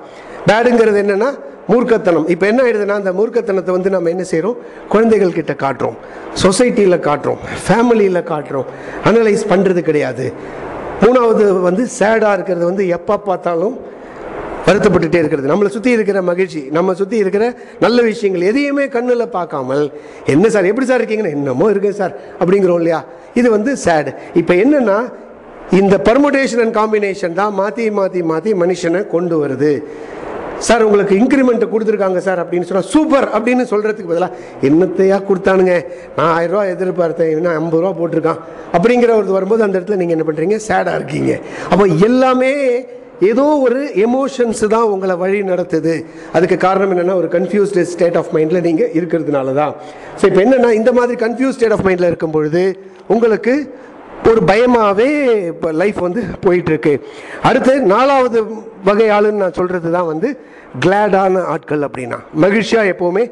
பேடுங்கிறது என்னென்னா மூர்க்கத்தனம். இப்போ என்ன ஆயிடுதுன்னா அந்த மூர்க்கத்தனத்தை வந்து நம்ம என்ன செய்கிறோம் குழந்தைகள் கிட்ட காட்டுறோம். சொசைட்டியில் காட்டுறோம். ஃபேமிலியில் காட்டுறோம். அனலைஸ் பண்ணுறது கிடையாது. மூணாவது வந்து சேடாக இருக்கிறது வந்து எப்போ பார்த்தாலும் வருத்தப்பட்டுட்டே இருக்கிறது. நம்மளை சுற்றி இருக்கிற மகிழ்ச்சி நம்ம சுற்றி இருக்கிற நல்ல விஷயங்கள் எதையுமே கண்ணில் பார்க்காமல் என்ன சார் எப்படி சார் இருக்கீங்கன்னு என்னமோ இருக்கேன் சார் அப்படிங்கிறோம் இல்லையா? இது வந்து சேடு இப்போ என்னென்னா இந்த பர்முடேஷன் அண்ட் காம்பினேஷன் தான் மாற்றி மாற்றி மாற்றி மனுஷனை கொண்டு வருது. சார் உங்களுக்கு இன்க்ரிமெண்ட் கொடுத்துருக்காங்க சார் அப்படின்னு சொன்னால் சூப்பர்! அப்படின்னு சொல்கிறதுக்கு பதிலாக என்னத்தையா கொடுத்தானுங்க? நான் ஆயிரம் ரூபா எதிர்பார்த்தேன் இன்னும் ஐம்பது ரூபா போட்டிருக்கான். அப்படிங்கிற ஒரு வரும்போது அந்த இடத்துல நீங்கள் என்ன பண்ணுறீங்க சேடாக இருக்கீங்க. அப்போ எல்லாமே ஏதோ ஒரு எமோஷன்ஸ் தான் உங்களை வழி நடத்துது. அதுக்கு காரணம் என்னென்னா ஒரு கன்ஃபியூஸ்டு ஸ்டேட் ஆஃப் மைண்டில் நீங்கள் இருக்கிறதுனால தான் ஸோ இப்போ என்னென்னா இந்த மாதிரி கன்ஃபியூஸ் ஸ்டேட் ஆஃப் மைண்டில் இருக்கும் பொழுது உங்களுக்கு ஒரு பயமாகவே இப்போ லைஃப் வந்து போயிட்டுருக்கு. அடுத்து நாலாவது வகை ஆளுன்னு நான் சொல்கிறது தான் வந்து கிளாடான ஆட்கள் அப்படின்னா. மகிழ்ச்சியாக எப்போவுமே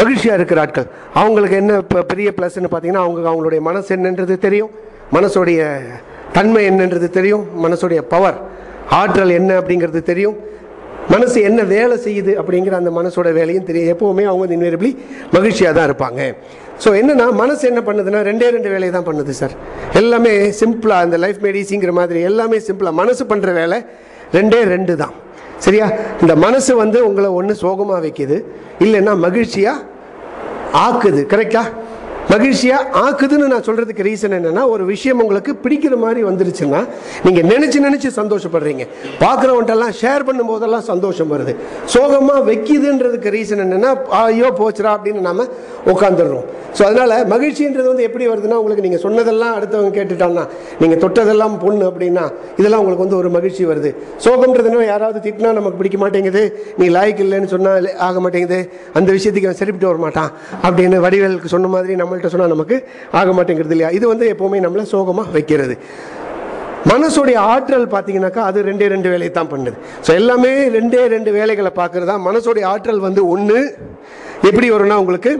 மகிழ்ச்சியாக இருக்கிற ஆட்கள். அவங்களுக்கு என்ன இப்போ பெரிய ப்ளஸ்ன்னு பார்த்தீங்கன்னா அவங்க அவங்களுடைய மனசு என்னன்றது தெரியும். மனசுடைய தன்மை என்னன்றது தெரியும். மனசுடைய பவர் ஆற்றல் என்ன அப்படிங்கிறது தெரியும். மனசு என்ன வேலை செய்யுது அப்படிங்கிற அந்த மனசோட வேலையும் தெரியும். எப்போவுமே அவங்க வந்து இன்வேரபிளி மகிழ்ச்சியாக தான் இருப்பாங்க. ஸோ என்னென்னா மனசு என்ன பண்ணுதுன்னா ரெண்டே ரெண்டு வேலையை தான் பண்ணுது சார் எல்லாமே சிம்பிளாக அந்த லைஃப் மெடிசிங்கிற மாதிரி எல்லாமே சிம்பிளாக மனசு பண்ணுற வேலை ரெண்டே ரெண்டு தான். சரியா? இந்த மனசு வந்து உங்களை ஒன்று சோகமாக வைக்கிது. இல்லைன்னா மகிழ்ச்சியாக ஆக்குது. கரெக்டாக மகிழ்ச்சியாக ஆக்குதுன்னு நான் சொல்கிறதுக்கு ரீசன் என்னென்னா ஒரு விஷயம் உங்களுக்கு பிடிக்கிற மாதிரி வந்துருச்சுன்னா நீங்கள் நினச்சி நினச்சி சந்தோஷப்படுறீங்க. பார்க்குறவன்ட்டெல்லாம் ஷேர் பண்ணும்போதெல்லாம் சந்தோஷம் வருது. சோகமாக வைக்கிதுன்றதுக்கு ரீசன் என்னென்னா ஐயோ போச்சுரா அப்படின்னு நாம் உட்காந்துடுறோம் ஸோ அதனால் மகிழ்ச்சின்றது வந்து எப்படி வருதுன்னா உங்களுக்கு நீங்கள் சொன்னதெல்லாம் அடுத்தவங்க கேட்டுட்டான்னா நீங்கள் தொட்டதெல்லாம் பொண்ணு அப்படின்னா இதெல்லாம் உங்களுக்கு வந்து ஒரு மகிழ்ச்சி வருது. சோகம்ன்றதுனா யாராவது திட்டினா நமக்கு பிடிக்க மாட்டேங்குது. நீ லாய்க்கு இல்லைன்னு சொன்னால் ஆக மாட்டேங்குது. அந்த விஷயத்துக்கு அவன் சரிப்பட்டு வர மாட்டான் அப்படின்னு வடிவேலுக்கு சொன்ன மாதிரி நம்மள்கிட்ட சொன்னால் நமக்கு ஆக மாட்டேங்கிறது இல்லையா? இது வந்து எப்போவுமே நம்மளை சோகமாக வைக்கிறது. மனசுடைய ஆற்றல் பார்த்தீங்கன்னாக்கா அது ரெண்டே ரெண்டு வேலையை தான் பண்ணுது. ஸோ எல்லாமே ரெண்டே ரெண்டு வேலைகளை பார்க்குறதா மனசுடைய ஆற்றல் வந்து ஒன்று எப்படி வரும்னா உங்களுக்கு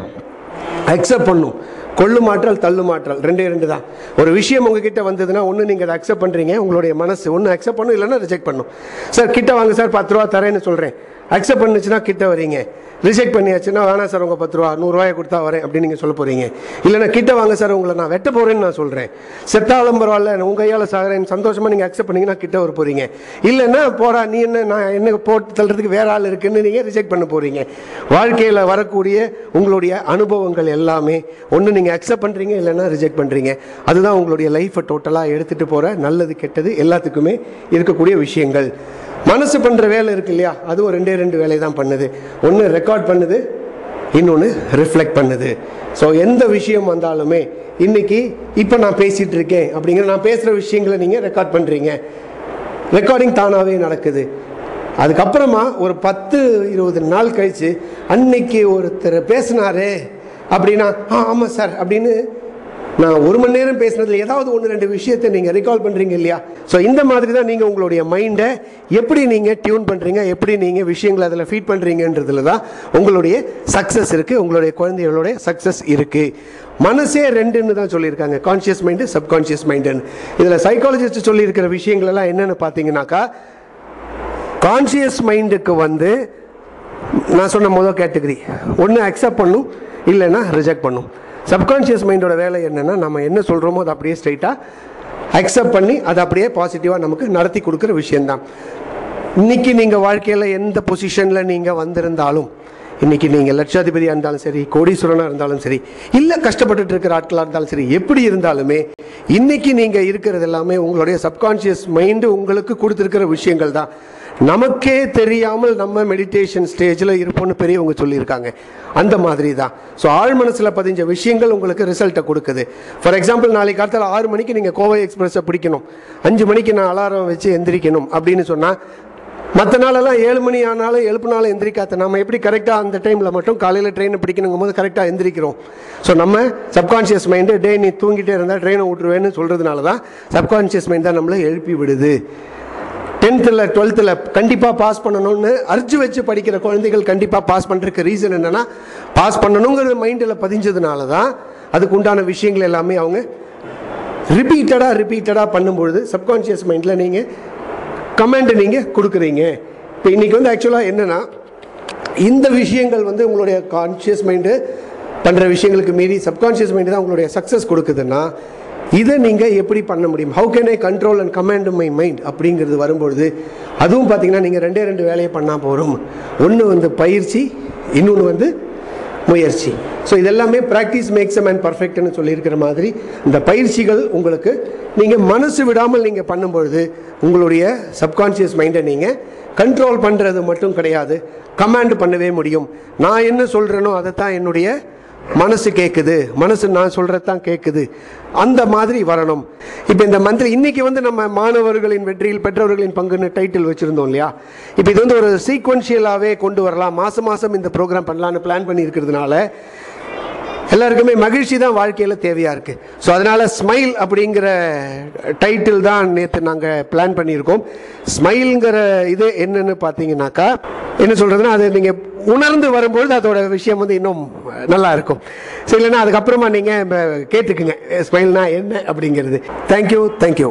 அக்செப்ட் பண்ணும். கொள்ளும் ஆற்றல் தள்ளும் ஆற்றல் ரெண்டே ரெண்டு தான். ஒரு விஷயம் உங்ககிட்ட வந்ததுன்னா ஒன்று நீங்கள் அதை அக்செப்ட் பண்ணுறீங்க உங்களுடைய மனசு ஒன்று அக்செப்ட் பண்ணும் இல்லைன்னா ரிஜெக்ட் பண்ணும். சார் கிட்ட வாங்க சார் பத்து ரூபா தரேன்னு சொல்கிறேன் அக்செப்ட் பண்ணுச்சுன்னா கிட்ட வரீங்க. ரிஜெக்ட் பண்ணியாச்சுன்னா வேணாம் சார் உங்கள் பத்து ரூபா நூறுரூவாயை கொடுத்தா வரேன் அப்படின்னு நீங்கள் சொல்ல போகிறீங்க இல்லைன்னா கிட்ட வாங்க சார் உங்களை நான் வெட்ட போகிறேன்னு நான் சொல்கிறேன் செத்தாலும் பரவாயில்ல உங்கள் கையால் சாகிறேன் சந்தோஷமாக நீங்கள் அக்செப்ட் பண்ணீங்கன்னா கிட்ட வர போகிறீங்க இல்லைன்னா போடா நீ என்ன நான் என்ன போட்டு தள்ளுறதுக்கு வேற ஆள் இருக்குன்னு நீங்கள் ரிஜெக்ட் பண்ண போகிறீங்க வாழ்க்கையில் வரக்கூடிய உங்களுடைய அனுபவங்கள் எல்லாமே ஒன்று நீங்கள் அக்செப்ட் பண்ணுறீங்க இல்லைன்னா ரிஜெக்ட் பண்ணுறீங்க அதுதான் உங்களுடைய லைஃப்பை டோட்டலாக எடுத்துகிட்டு போகிற நல்லது கெட்டது எல்லாத்துக்குமே இருக்கக்கூடிய விஷயங்கள். மனசு பண்ணுற வேலை இருக்கு இல்லையா? அதுவும் ரெண்டே ரெண்டு வேலை தான் பண்ணுது. ஒன்று ரெக்கார்ட் பண்ணுது இன்னொன்று ரிஃப்ளெக்ட் பண்ணுது. ஸோ எந்த விஷயம் வந்தாலுமே இன்னைக்கு இப்போ நான் பேசிகிட்டு இருக்கேன் அப்படிங்கிற நான் பேசுகிற விஷயங்களை நீங்கள் ரெக்கார்ட் பண்ணுறீங்க ரெக்கார்டிங் தானாகவே நடக்குது. அதுக்கப்புறமா ஒரு பத்து இருபது நாள் கழித்து அன்னைக்கு ஒருத்தர் பேசினாரே அப்படின்னா ஆ ஆமாம் சார் அப்படின்னு நான் ஒரு மணி நேரம் பேசுனதுல ஏதாவது ஒன்று ரெண்டு விஷயத்தை நீங்கள் ரிகால் பண்ணுறீங்க இல்லையா? ஸோ இந்த மாதிரி தான் நீங்கள் உங்களுடைய மைண்டை எப்படி நீங்கள் டியூன் பண்ணுறீங்க எப்படி நீங்கள் விஷயங்களை அதில் ஃபீட் பண்ணுறீங்கன்றதுல தான் உங்களுடைய சக்ஸஸ் இருக்குது உங்களுடைய குழந்தைகளுடைய சக்ஸஸ் இருக்குது மனசே ரெண்டுன்னு தான் சொல்லியிருக்காங்க கான்ஷியஸ் மைண்டு சப்கான்ஷியஸ் மைண்டுன்னு இதில் சைக்காலஜிஸ்ட் சொல்லியிருக்கிற விஷயங்கள் எல்லாம் என்னென்னு பார்த்தீங்கன்னாக்கா கான்ஷியஸ் மைண்டுக்கு வந்து நான் சொன்ன முதல் கேட்டகரி ஒன்று அக்செப்ட் பண்ணும் இல்லைன்னா ரிஜெக்ட் பண்ணும். சப்கான்ஷியஸ் மைண்டோட வேலை என்னென்னா நம்ம என்ன சொல்கிறோமோ அதை அப்படியே ஸ்ட்ரைட்டாக அக்செப்ட் பண்ணி அதை அப்படியே பாசிட்டிவாக நமக்கு நடத்தி கொடுக்குற விஷயந்தான் இன்றைக்கி நீங்கள் வாழ்க்கையில் எந்த பொசிஷனில் நீங்கள் வந்திருந்தாலும் இன்றைக்கி நீங்கள் லட்சாதிபதியாக இருந்தாலும் சரி கோடீஸ்வரனாக இருந்தாலும் சரி இல்லை கஷ்டப்பட்டுட்டு இருக்கிற ஆட்களாக இருந்தாலும் சரி எப்படி இருந்தாலுமே இன்றைக்கி நீங்கள் இருக்கிறது எல்லாமே உங்களுடைய சப்கான்ஷியஸ் மைண்டு உங்களுக்கு கொடுத்துருக்கிற விஷயங்கள் தான் நமக்கே தெரியாமல் நம்ம மெடிடேஷன் ஸ்டேஜில் இருப்போம்னு பெரியவங்க சொல்லியிருக்காங்க. அந்த மாதிரி தான் ஸோ ஆழ் மனசில் பதிஞ்ச விஷயங்கள் உங்களுக்கு ரிசல்ட்டை கொடுக்குது. ஃபார் எக்ஸாம்பிள் நாளைக்கு காலத்தில் ஆறு மணிக்கு நீங்கள் கோவை எக்ஸ்பிரஸை பிடிக்கணும். அஞ்சு மணிக்கு நான் அலாரம் வச்சு எந்திரிக்கணும் அப்படின்னு சொன்னால் மற்ற நாளெல்லாம் ஏழு மணி ஆனாலும் எழுப்புனாலும் எந்திரிக்காத. நம்ம எப்படி கரெக்டாக அந்த டைமில் மட்டும் காலையில் ட்ரெயினை பிடிக்கணுங்கும் போது கரெக்டாக எந்திரிக்கிறோம். ஸோ நம்ம சப்கான்ஷியஸ் மைண்டு டே நீ தூங்கிட்டே இருந்தால் ட்ரெயினை விட்டுருவேன்னு சொல்கிறதுனால தான் சப்கான்ஷியஸ் மைண்ட் தான் நம்மளை எழுப்பி விடுது. டென்த்தில் டுவெல்த்தில் கண்டிப்பாக பாஸ் பண்ணணும்னு அரிச்சு வச்சு படிக்கிற குழந்தைகள் கண்டிப்பாக பாஸ் பண்ணுறதுக்கு ரீசன் என்னென்னா பாஸ் பண்ணணுங்கிறது மைண்டில் பதிஞ்சதுனால தான் அதுக்கு உண்டான விஷயங்கள் எல்லாமே அவங்க ரிப்பீட்டடாக ரிப்பீட்டடாக பண்ணும்பொழுது சப்கான்ஷியஸ் மைண்டில் நீங்கள் கமெண்ட் நீங்கள் கொடுக்குறீங்க. இப்போ இன்றைக்கி வந்து ஆக்சுவலாக என்னென்னா இந்த விஷயங்கள் வந்து உங்களுடைய கான்ஷியஸ் மைண்டு பண்ணுற விஷயங்களுக்கு மீறி சப்கான்ஷியஸ் மைண்டு தான் உங்களுடைய சக்ஸஸ் கொடுக்குதுன்னா இதை நீங்கள் எப்படி பண்ண முடியும்? How can I control and command my mind அப்படிங்கிறது வரும்பொழுது அதுவும் பார்த்தீங்கன்னா நீங்கள் ரெண்டே ரெண்டு வேலையை பண்ணால் போகிறோம் ஒன்று வந்து பயிற்சி இன்னொன்று வந்து முயற்சி. ஸோ இதெல்லாமே ப்ராக்டிஸ் மேக்ஸ் அ மேன் பர்ஃபெக்ட்னு சொல்லியிருக்கிற மாதிரி இந்த பயிற்சிகள் உங்களுக்கு நீங்கள் மனசு விடாமல் நீங்கள் பண்ணும்பொழுது உங்களுடைய சப்கான்ஷியஸ் மைண்டை நீங்கள் கண்ட்ரோல் பண்ணுறது மட்டும் கிடையாது கமாண்ட் பண்ணவே முடியும். நான் என்ன சொல்கிறேனோ அதை தான் என்னுடைய மனசு கேட்குது மனசு நான் சொல்கிறது தான் கேட்குது அந்த மாதிரி வரணும். இப்போ இந்த மந்திரி இன்றைக்கி வந்து நம்ம மாணவர்களின் வெற்றியில் பெற்றவர்களின் பங்குன்னு டைட்டில் வச்சுருந்தோம் இல்லையா? இப்போ இது வந்து ஒரு சீக்வன்ஷியலாகவே கொண்டு வரலாம். மாதம் மாதம் இந்த ப்ரோக்ராம் பண்ணலான்னு பிளான் பண்ணி இருக்கிறதுனால எல்லாருக்குமே மகிழ்ச்சி தான் வாழ்க்கையில் தேவையாக இருக்குது ஸோ அதனால் ஸ்மைல் அப்படிங்கிற டைட்டில் தான் நேற்று நாங்கள் பிளான் பண்ணியிருக்கோம். ஸ்மைல்ங்கிற இது என்னன்னு பார்த்தீங்கன்னாக்கா என்ன சொல்கிறதுனா அது நீங்கள் உணர்ந்து வரும்பொழுது அதோட விஷயம் வந்து இன்னும் நல்லா இருக்கும். சரி இல்லைன்னா அதுக்கப்புறமா நீங்கள் கேட்டுக்குங்க. ஸ்மைல்னா என்ன அப்படிங்கிறது. Thank you thank you